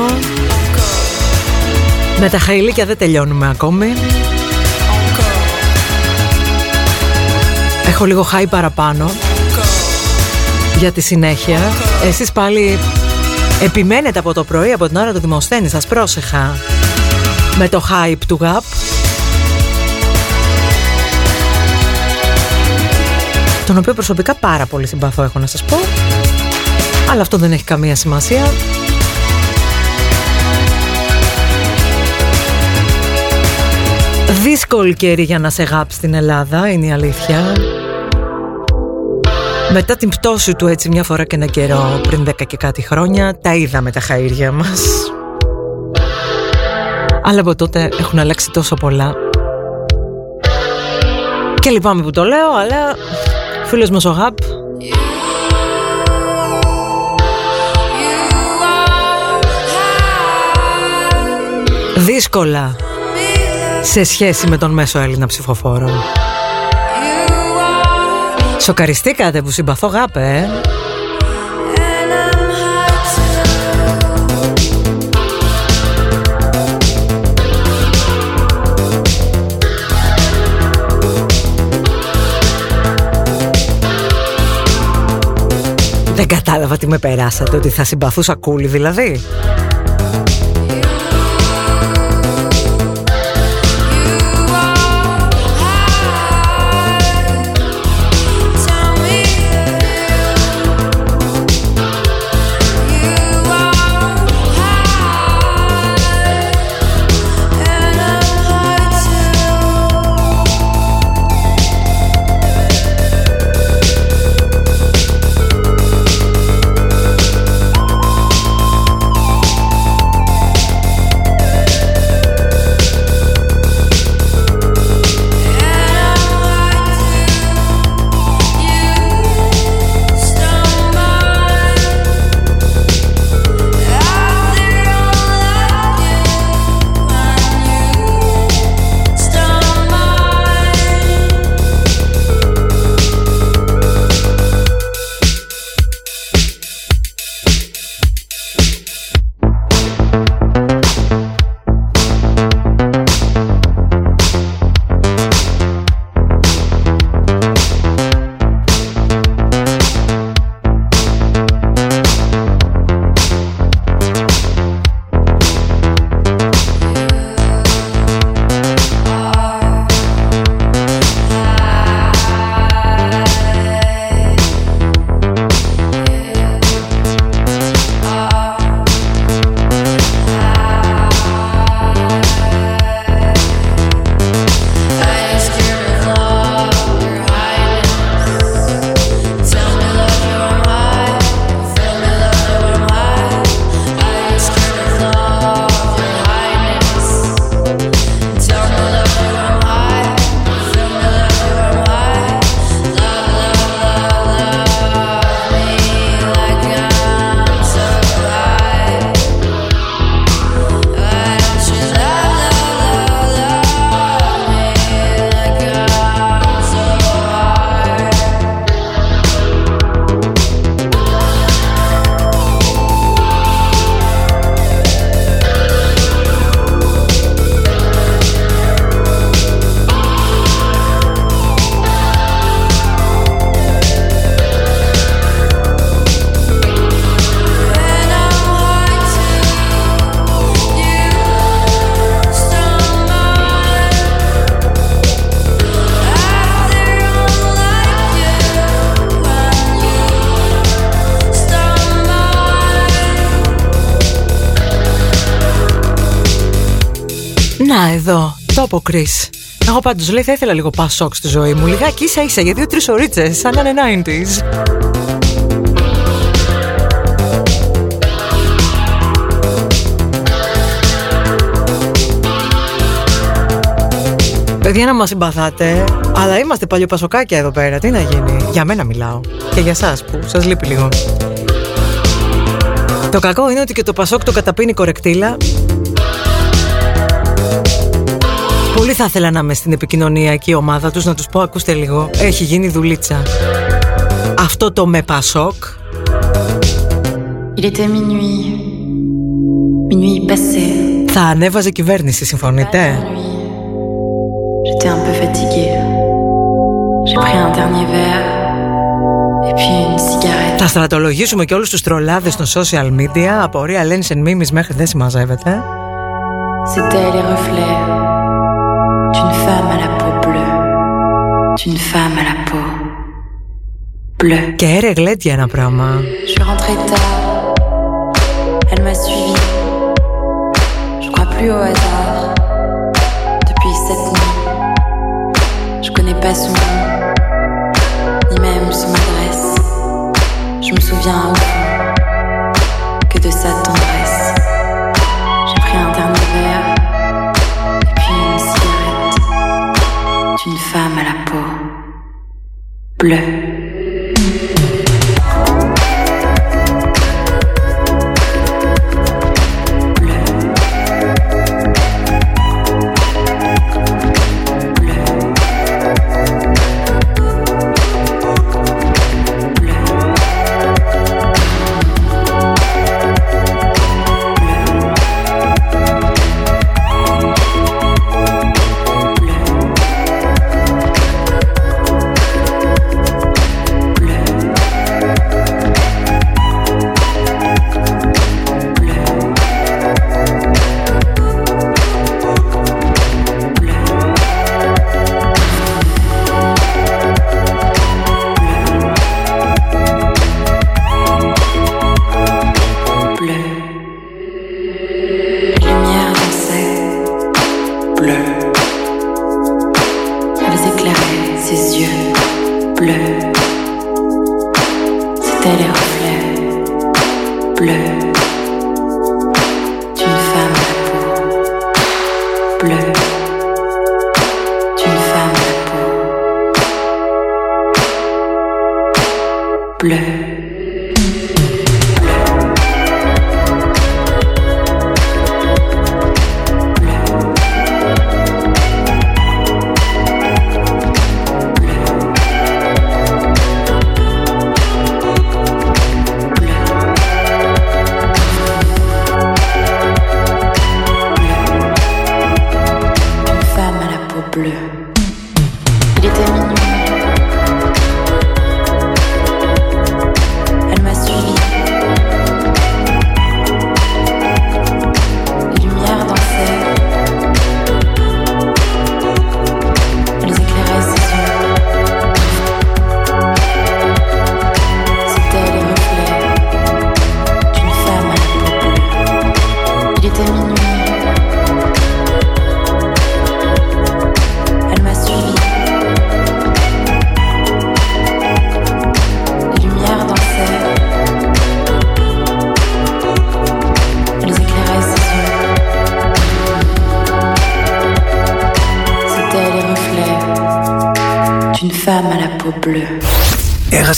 Με τα χαϊλίκια δεν τελειώνουμε ακόμη. Έχω λίγο χάι παραπάνω. Για τη συνέχεια. Εσείς πάλι επιμένετε από το πρωί Από την ώρα του Δημοσθένης Σας πρόσεχα. Με το hype του GAP Τον οποίο προσωπικά πάρα πολύ συμπαθώ έχω να σας πω αλλά αυτό δεν έχει καμία σημασία. Δύσκολη καιρή για να σε γάψει στην Ελλάδα, είναι η αλήθεια. Μετά την πτώση του έτσι μια φορά και ένα καιρό πριν δέκα και κάτι χρόνια, τα είδαμε τα χαΐρια μας. Αλλά από τότε έχουν αλλάξει τόσο πολλά. Και λυπάμαι που το λέω, αλλά φίλος μας ο Γαπ δύσκολα σε σχέση με τον μέσο Έλληνα ψηφοφόρο. Σοκαριστήκατε που συμπαθώ γάπε, ε; Δεν κατάλαβα τι με περάσατε, ότι θα συμπαθούσα κούλι δηλαδή. Chris. Εγώ πάντως λέει θα ήθελα λίγο πασόκ στη ζωή μου. Λιγάκι ίσα ίσα για δύο-τρεις ωρίτσες, σαν να είναι 90s. Παιδιά να μας συμπαθάτε Αλλά είμαστε παλιοπασοκάκια εδώ πέρα Τι να γίνει; Για μένα μιλάω Και για σας που σας λείπει λίγο Το κακό είναι ότι και το Πασόκ το καταπίνει κορεκτήλα Πολύ θα ήθελα να είμαι στην επικοινωνιακή ομάδα τους Να τους πω ακούστε λίγο Έχει γίνει δουλίτσα Αυτό το με Πασόκ Il était minuit. Minuit passé. Θα ανέβαζε κυβέρνηση συμφωνείτε; J'étais un peu fatiguée. J'ai pris un dernier verre et puis une cigarette. Θα στρατολογήσουμε και όλους τους τρολάδες των social media Από Real Lens and Memes μέχρι δεν συμμαζεύεται C'était les reflets d'une femme à la peau bleue, d'une femme à la peau bleue. Je suis rentrée tard, elle m'a suivie, je crois plus au hasard. Bleu.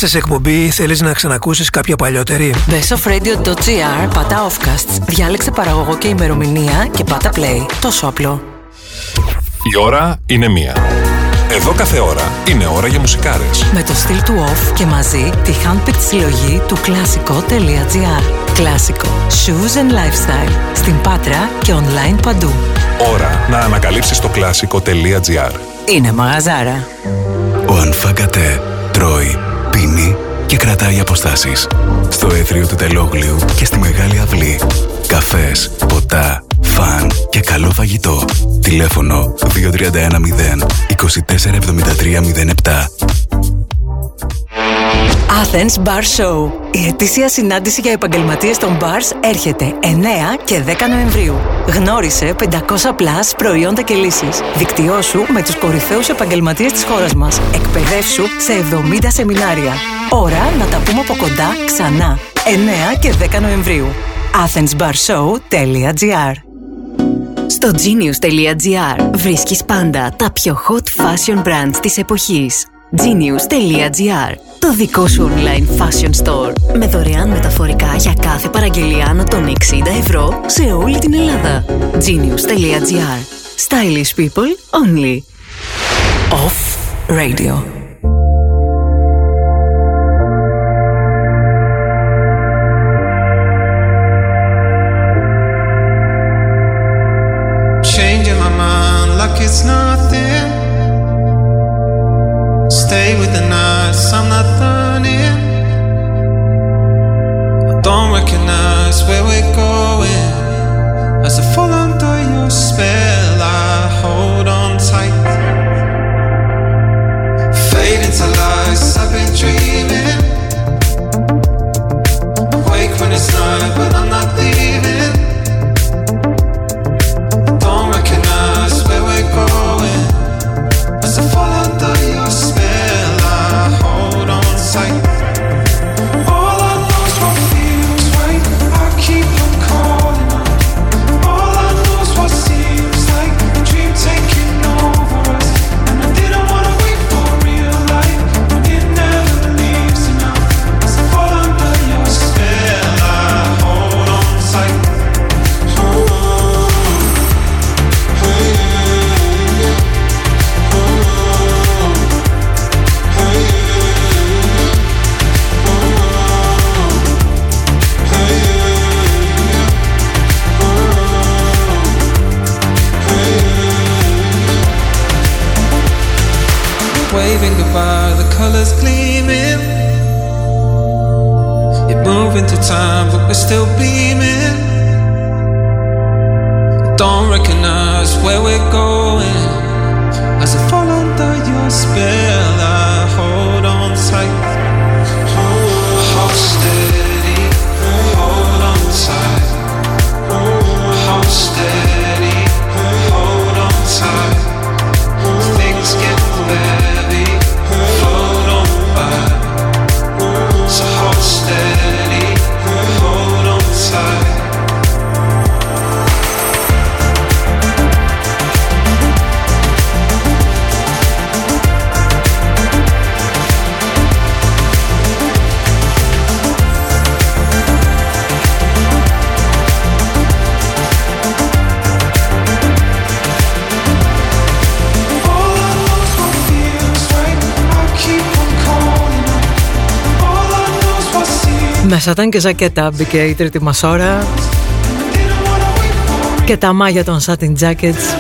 Έχασε εκπομπή, θέλεις να ξανακούσεις κάποια παλιότερη; Μπε στο radio.gr, πατά offcasts, διάλεξε παραγωγό και ημερομηνία και πάτα play. Τόσο απλό. Η ώρα είναι μία. Εδώ κάθε ώρα είναι ώρα για μουσικάρες. Με το στυλ του off και μαζί τη handpicked συλλογή του κλασικό.gr. Κλασικό. Shoes and lifestyle. Στην Πάτρα και online παντού. Ώρα να ανακαλύψεις το κλασικό.gr. Είναι μαγαζάρα. Ο Ανφάγκατε τρώει, πίνει και κρατάει αποστάσεις. Στο έθριο του Τελόγλιου και στη Μεγάλη Αυλή. Καφές, ποτά, φαν και καλό φαγητό. Τηλέφωνο 2310 247307. Athens Bar Show. Η ετήσια συνάντηση για επαγγελματίες των bars έρχεται 9 και 10 Νοεμβρίου. Γνώρισε 500 plus προϊόντα και λύσεις. Δικτυώσου με τους κορυφαίους επαγγελματίες της χώρας μας. Εκπαιδεύσου σε 70 σεμινάρια. Ώρα να τα πούμε από κοντά ξανά. 9 και 10 Νοεμβρίου. athensbarshow.gr Στο genius.gr βρίσκεις πάντα τα πιο hot fashion brands της εποχής. genius.gr Το δικό σου online fashion store με δωρεάν μεταφορικά για κάθε παραγγελία άνω των 60 ευρώ σε όλη την Ελλάδα. genius.gr Stylish people only. Off Radio. Seems Μέσα ήταν και ζακέτα, μπήκε η τρίτη μας ώρα. Και τα μάγια των satin jackets.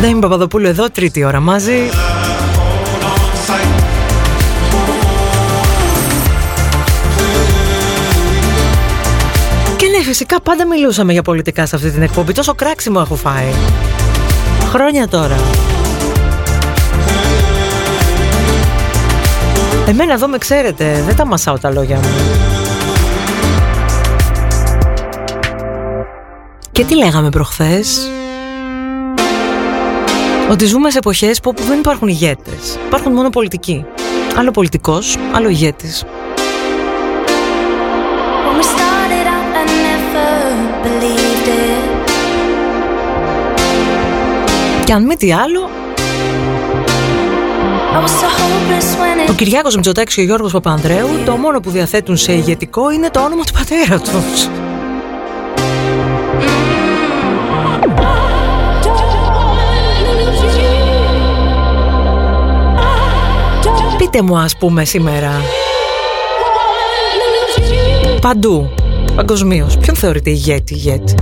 Ντέμι Παπαδοπούλου εδώ, τρίτη ώρα μαζί. Και ναι, φυσικά πάντα μιλούσαμε για πολιτικά σε αυτή την εκπομπή. Τόσο κράξιμο έχω φάει. Χρόνια τώρα. Εμένα εδώ με ξέρετε, δεν τα μασάω τα λόγια μου. Και τι λέγαμε προχθές; Ότι ζούμε σε εποχές που όπου δεν υπάρχουν ηγέτες Υπάρχουν μόνο πολιτικοί Άλλο πολιτικός, άλλο ηγέτης When we started out, I never believed it. Και αν μη τι άλλο Ο it Κυριάκος Μητσοτάκης και ο Γιώργος Παπανδρέου Το μόνο που διαθέτουν σε ηγετικό είναι το όνομα του πατέρα τους. Πείτε μου ας πούμε σήμερα. Παντού. Παγκοσμίως. Ποιον θεωρείτε ηγέτη ηγέτη;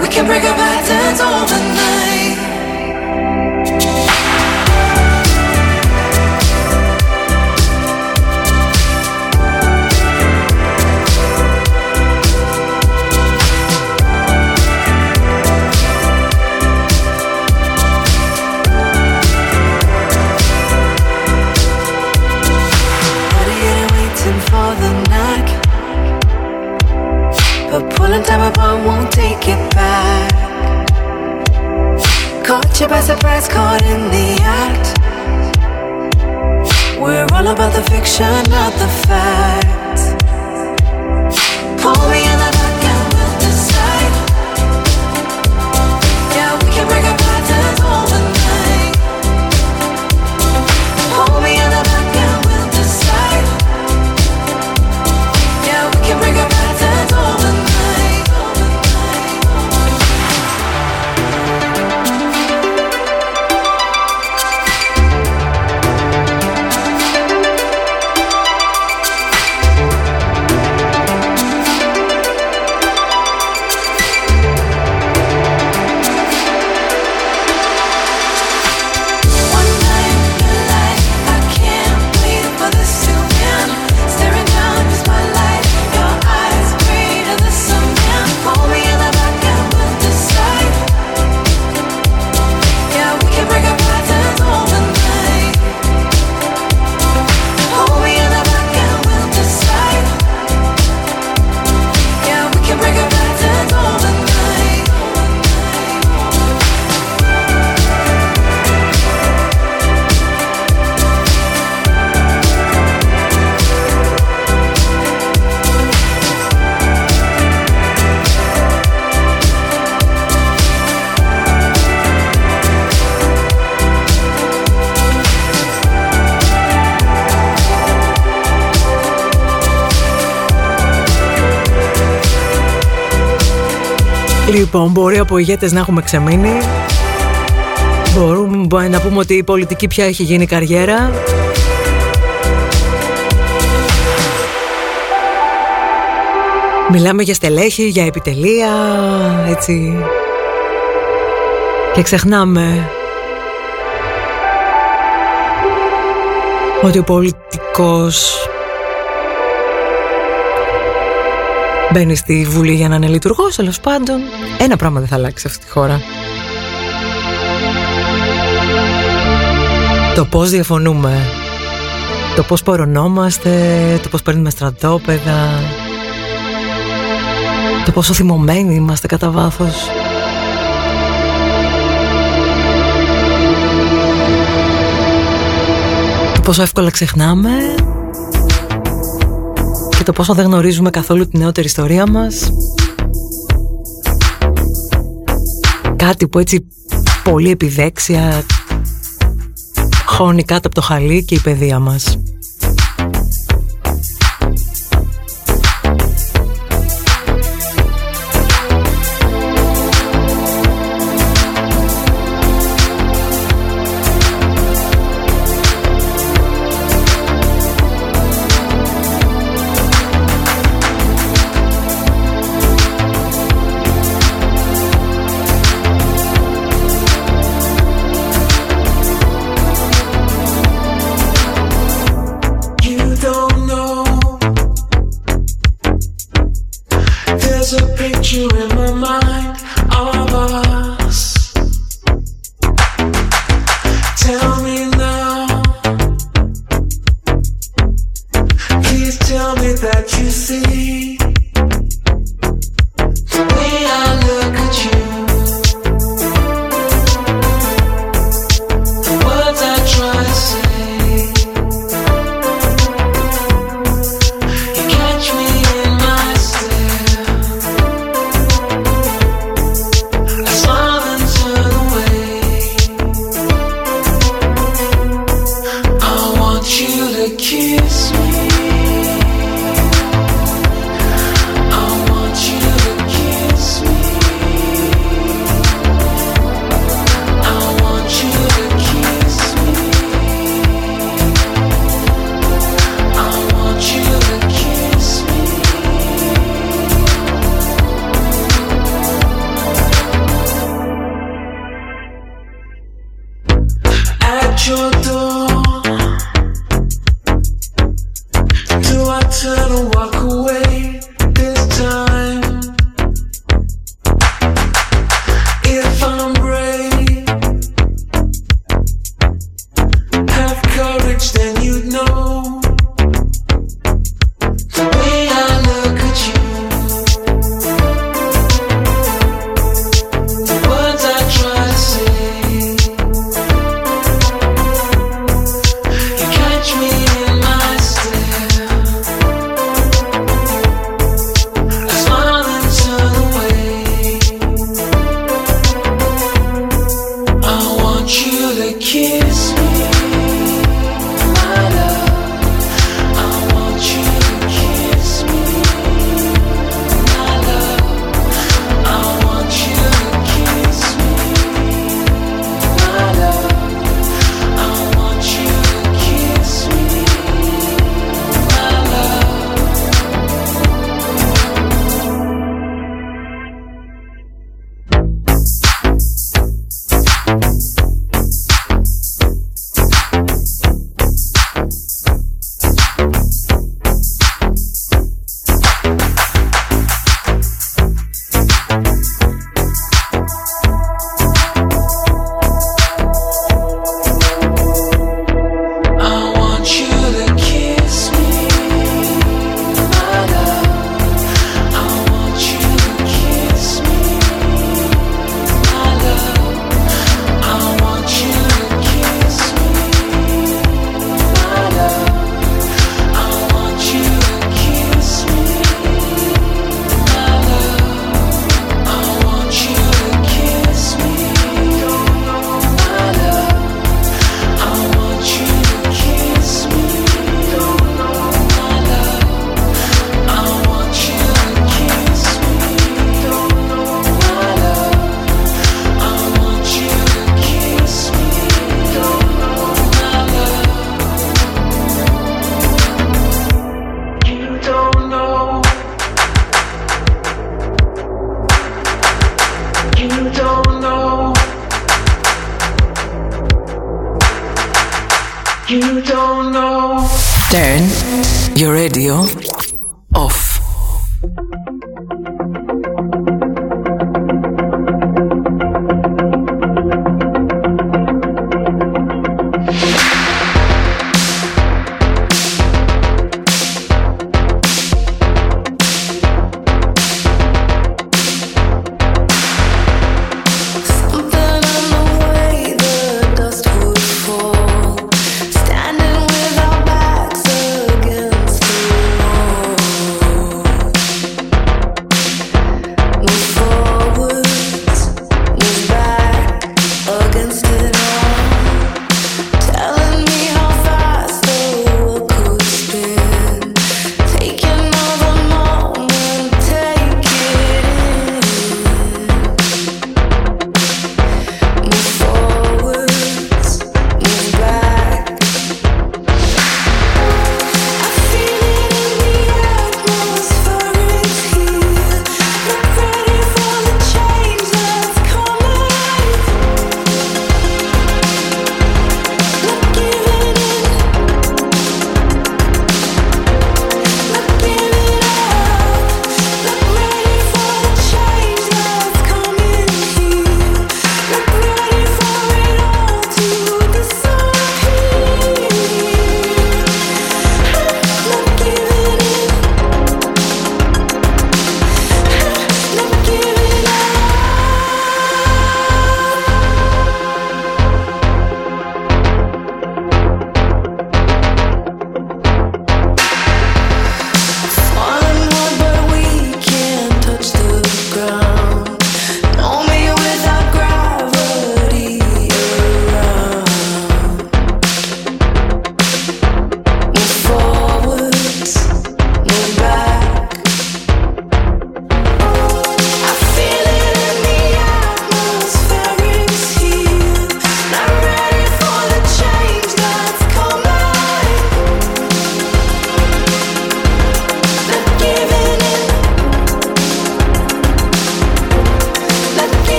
we can break our patterns overnight. Surprise, caught in the act. We're all about the fiction, not the facts. Λοιπόν, μπορεί από ηγέτες να έχουμε ξεμείνει. Μπορούμε να πούμε ότι η πολιτική πια έχει γίνει καριέρα. Μιλάμε για στελέχη, για επιτελεία, έτσι. Και ξεχνάμε ότι ο πολιτικός μπαίνεις στη Βουλή για να είναι λειτουργός, τέλος πάντων. Ένα πράγμα δεν θα αλλάξει αυτή τη χώρα. Το πώς διαφωνούμε, το πώς πορωνόμαστε, το πώς παίρνουμε στρατόπεδα, το πόσο θυμωμένοι είμαστε κατά βάθος. Το πόσο εύκολα ξεχνάμε και το πόσο δεν γνωρίζουμε καθόλου την νεότερη ιστορία μας. Κάτι που έτσι πολύ επιδέξια χώνει κάτω από το χαλί και η παιδεία μας.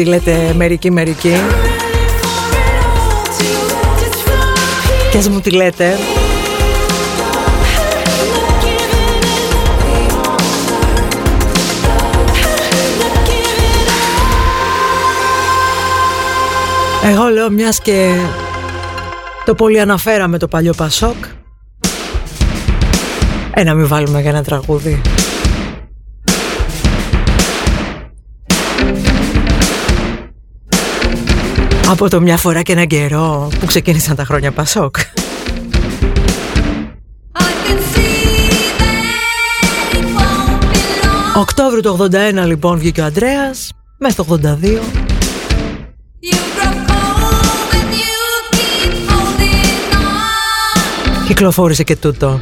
Τι λέτε μερικοί μερικοί. Και ας μου τι λέτε. Εγώ λέω μιας και το πολύ αναφέραμε το παλιό Πασόκ Ε, να μην βάλουμε για ένα τραγούδι Από το μια φορά και έναν καιρό που ξεκίνησαν τα χρόνια Πασόκ. Οκτώβριο του 81 λοιπόν βγήκε ο Ανδρέας Μέσα στο 82 Κυκλοφόρησε και τούτο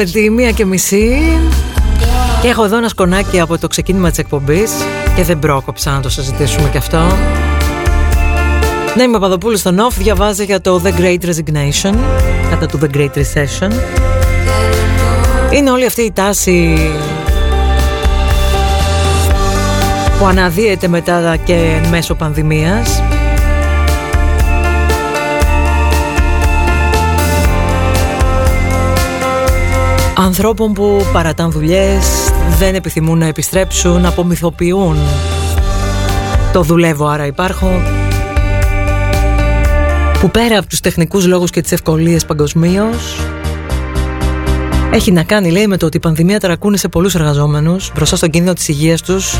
Πιάσαμε τη μία και μισή και έχω εδώ ένα σκονάκι από το ξεκίνημα της εκπομπής και δεν πρόκοψα να το συζητήσουμε και αυτό. Ναι, είμαι ο Παπαδοπούλος στον Off, διαβάζει για το The Great Resignation, κατά του The Great Recession. Είναι όλη αυτή η τάση που αναδύεται μετά και εν μέσω πανδημίας. Ανθρώπων που παρατάν δουλειές, δεν επιθυμούν να επιστρέψουν, απομυθοποιούν το δουλεύω άρα υπάρχω που πέρα από τους τεχνικούς λόγους και τις ευκολίες παγκοσμίως. έχει να κάνει λέει με το ότι η πανδημία ταρακούνησε πολλούς εργαζόμενους μπροστά στον κίνδυνο της υγείας τους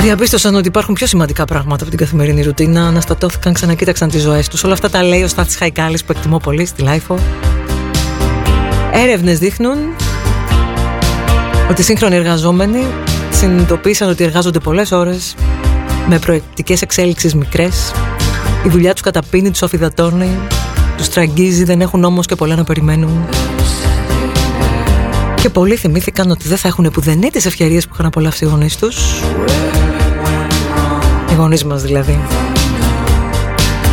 Διαπίστωσαν ότι υπάρχουν πιο σημαντικά πράγματα από την καθημερινή ρουτίνα. Αναστατώθηκαν, ξανακοίταξαν τις ζωές τους. Όλα αυτά τα λέει ο Στάθης Χαϊκάλης που εκτιμώ πολύ στη LiFO. Έρευνες δείχνουν ότι οι σύγχρονοι εργαζόμενοι συνειδητοποίησαν ότι εργάζονται πολλές ώρες με προεκτικές εξέλιξεις μικρές. Η δουλειά τους καταπίνει, τους αφιδατώνει, τους τραγγίζει, δεν έχουν όμως και πολλά να περιμένουν. Και πολλοί θυμήθηκαν ότι δεν θα έχουν πουδενή τις ευκαιρίες που είχαν απολαύσει οι γονείς τους. Οι γονείς μας δηλαδή.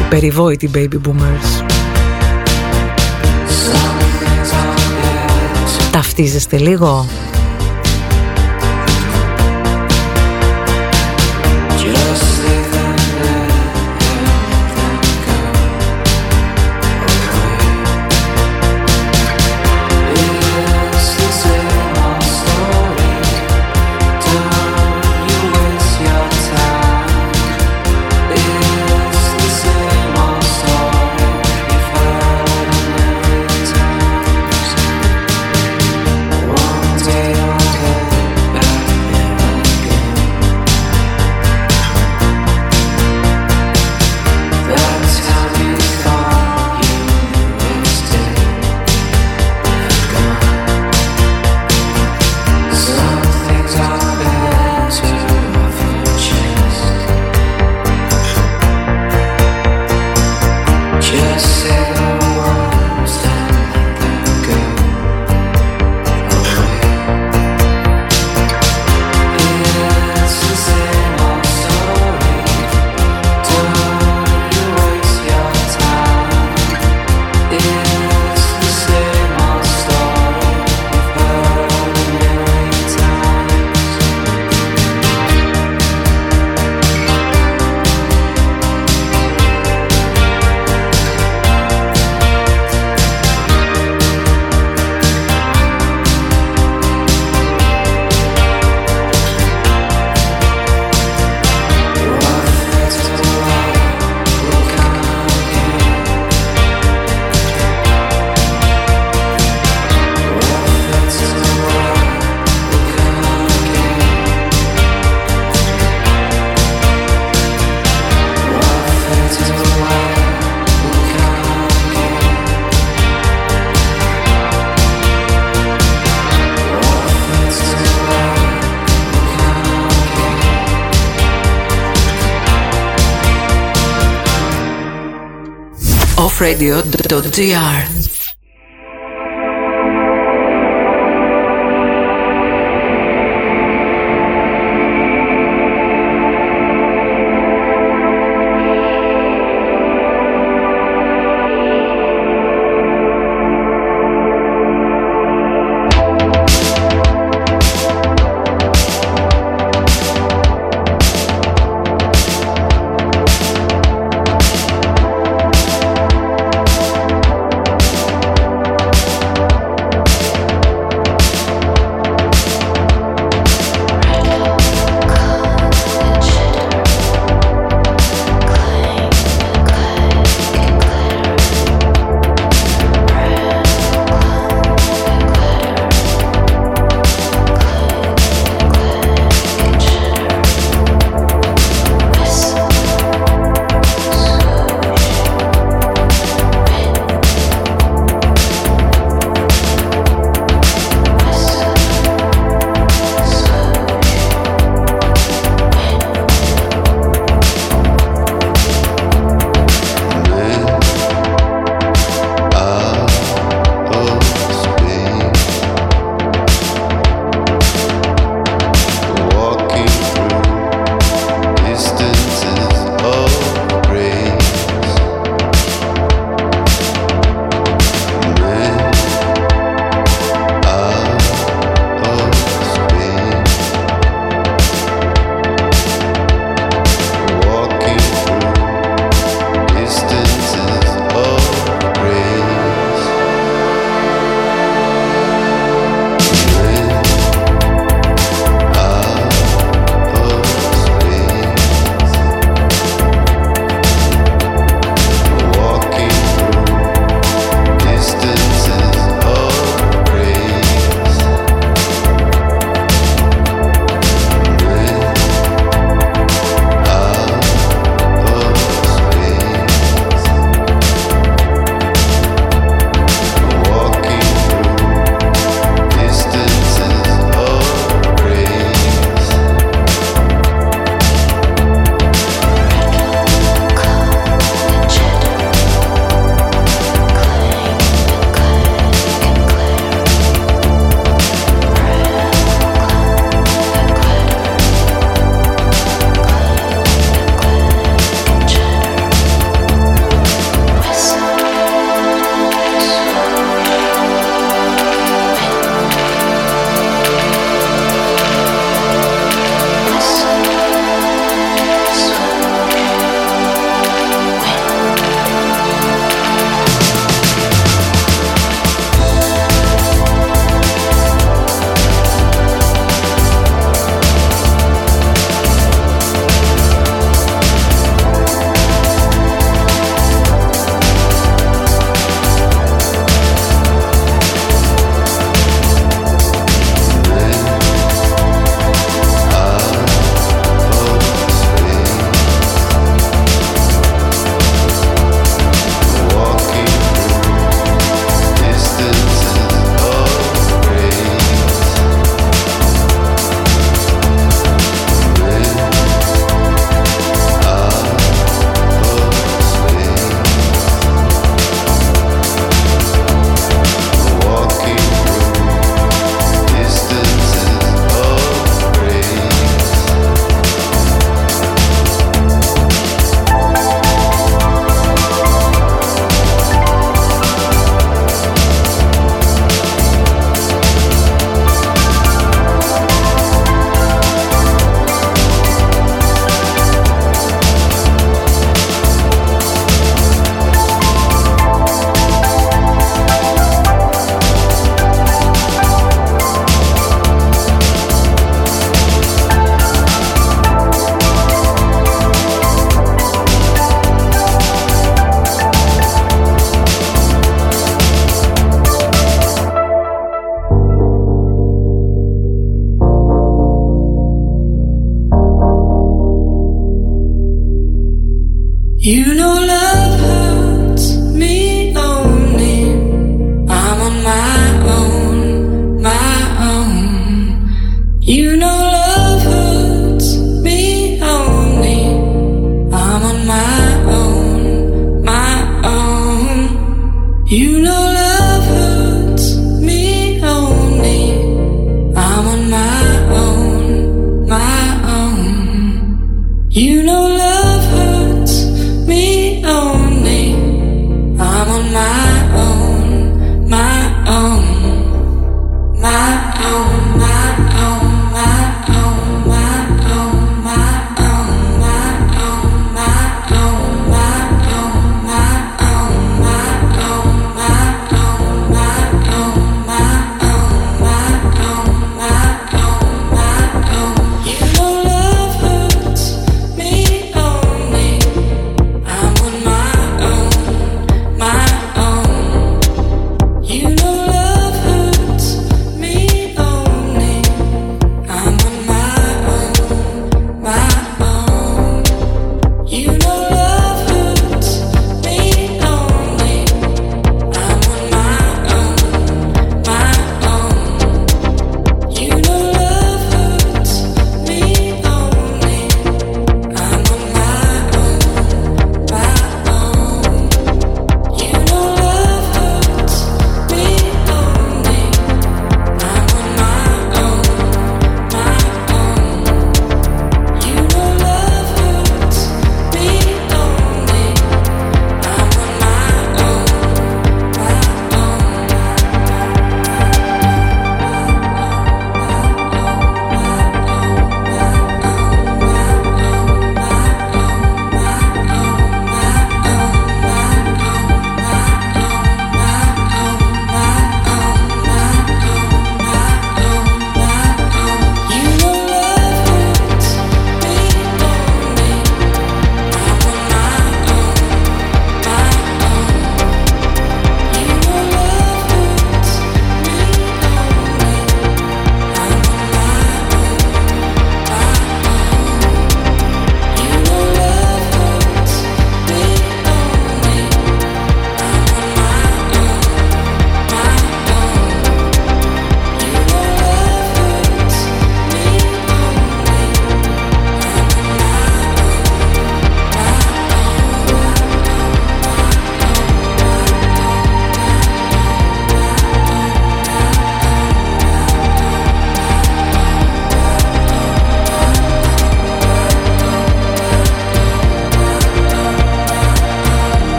Οι περιβόητοι baby boomers. Ταυτίζεστε λίγο. radio.gr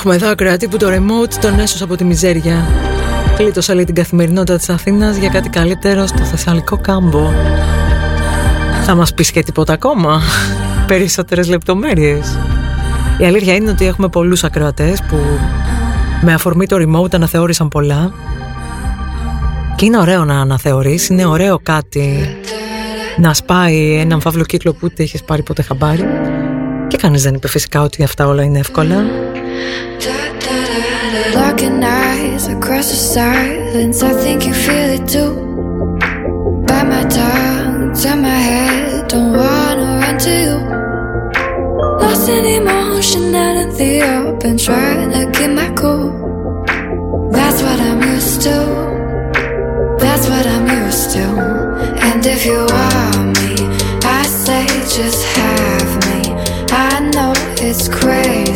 Έχουμε εδώ ακροατή που το remote τον έσωσε από τη μιζέρια. Κλείτωσε λέει την καθημερινότητα της Αθήνας για κάτι καλύτερο στο Θεσσαλικό κάμπο. Θα μας πεις και τίποτα ακόμα; Περισσότερες λεπτομέρειες. Η αλήθεια είναι ότι έχουμε πολλούς ακροατές που με αφορμή το remote αναθεώρησαν πολλά. Και είναι ωραίο να αναθεωρείς, είναι ωραίο κάτι να σπάει έναν φαύλο κύκλο που ούτε έχεις πάρει ποτέ χαμπάρι. Και κανείς δεν είπε φυσικά ότι αυτά όλα είναι εύκολα. Locking eyes across the silence, I think you feel it too. Bite my tongue, turn my head, don't wanna run to you. Lost in emotion out emotionality, up and trying to keep my cool. That's what I'm used to. That's what I'm used to. And if you want me, I say just have me. I know it's crazy.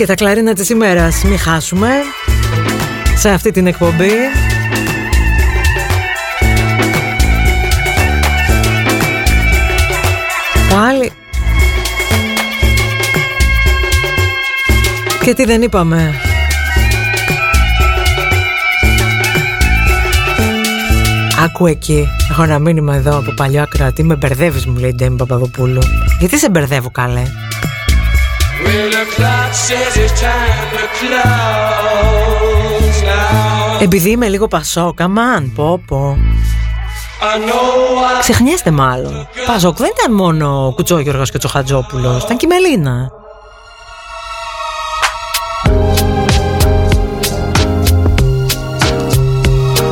Και τα κλαρίνα της ημέρας. Μην χάσουμε σε αυτή την εκπομπή. Πάλι. Και τι δεν είπαμε. Άκου εκεί. Έχω ένα μήνυμα εδώ από παλιό ακροατή. Με μπερδεύεις, μου λέει η Ντέμι Παπαδοπούλου. Γιατί σε μπερδεύω, καλέ; Επειδή είμαι λίγο πασόκ, αμάν, πω πω. I know I Ξεχνιέστε μάλλον. Πασόκ δεν ήταν μόνο ο Κουτσόγιοργος και ο Τσοχατζόπουλος, ήταν και η Μελίνα.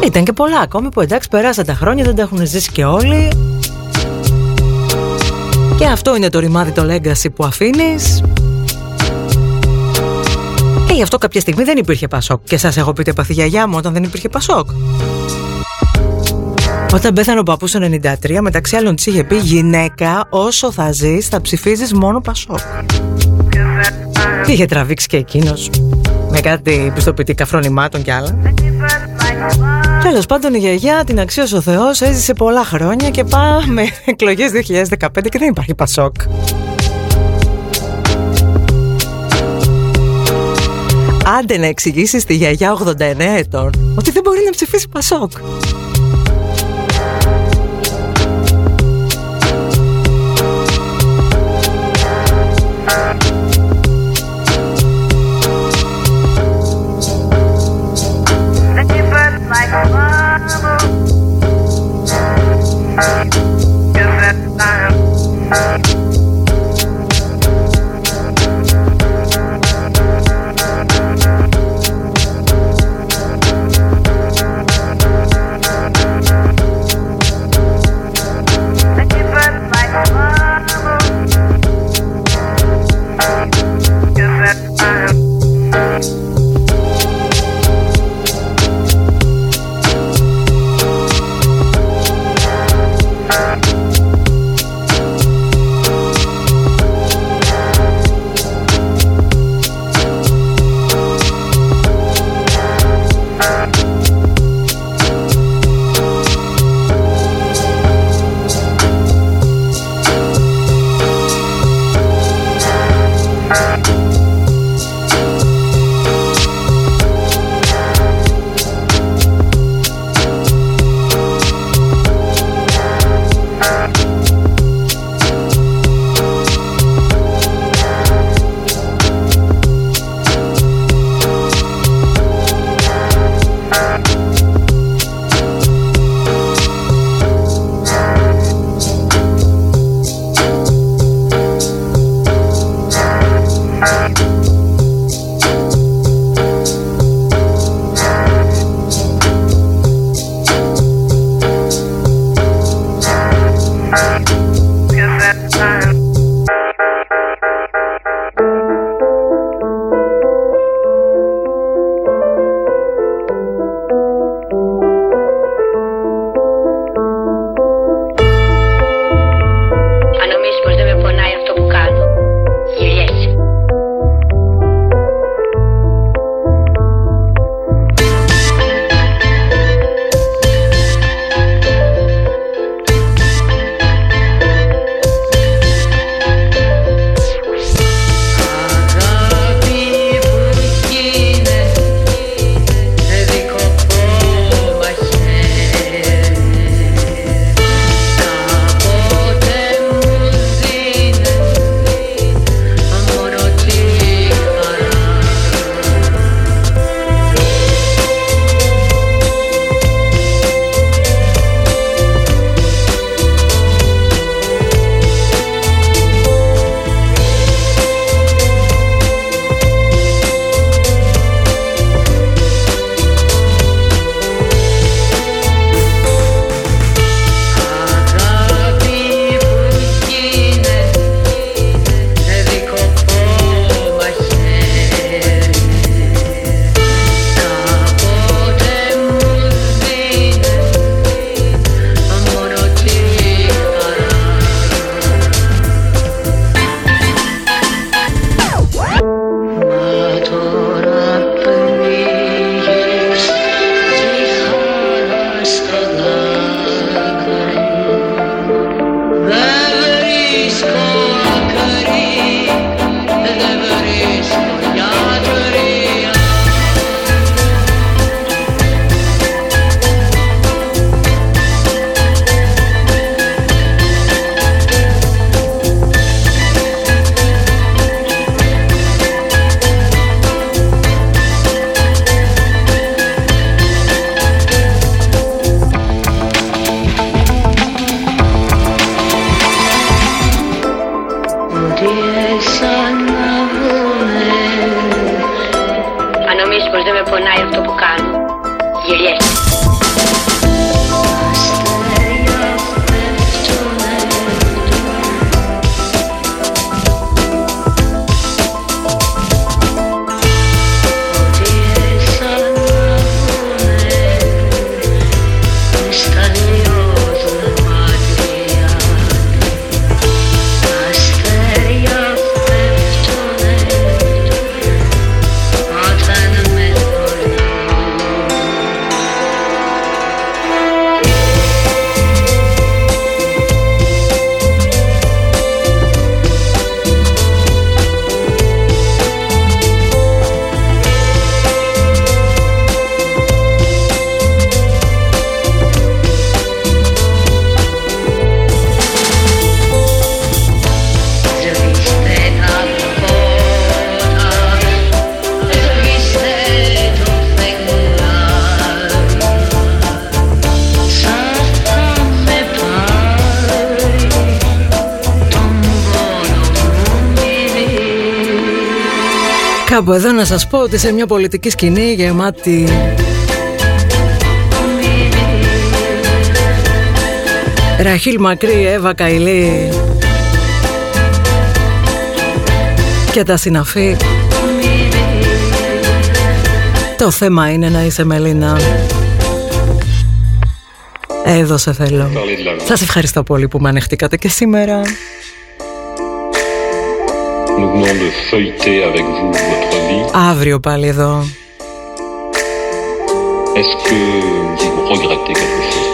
Ήταν και πολλά ακόμη που εντάξει περάσαν τα χρόνια, δεν τα έχουν ζήσει και όλοι. Και αυτό είναι το ρημάδι το legacy που αφήνεις. Και γι' αυτό κάποια στιγμή δεν υπήρχε Πασόκ. Και σας έχω πει τι έπαθε η γιαγιά μου όταν δεν υπήρχε Πασόκ. Όταν πέθανε ο παππούς το 93, μεταξύ άλλων της είχε πει «Γυναίκα, όσο θα ζεις, θα ψηφίζεις μόνο Πασόκ». Τι είχε τραβήξει και εκείνος, με κάτι πιστοποιητικά φρονημάτων κι άλλα. Τέλος πάντων η γιαγιά την αξίωσε ο Θεός, έζησε πολλά χρόνια και πάμε εκλογές 2015 και δεν υπάρχει Πασόκ. Άντε να εξηγήσεις στη γιαγιά 89 ετών ότι δεν μπορεί να ψηφίσει Πασόκ. Σας πω ότι σε μια πολιτική σκηνή γεμάτη Ραχίλ Μακρύ, Εύα Καηλή και τα συναφή. Το θέμα είναι να είσαι Μελίνα. Εδώ σε θέλω Σας ευχαριστώ πολύ που με ανεχτήκατε και σήμερα Nous venons de feuilleter avec vous votre vie. Αύριο πάλι εδώ Est-ce que vous regrettez quelque chose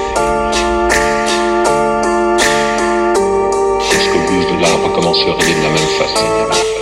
Est-ce que vous la recommenceriez de la même façon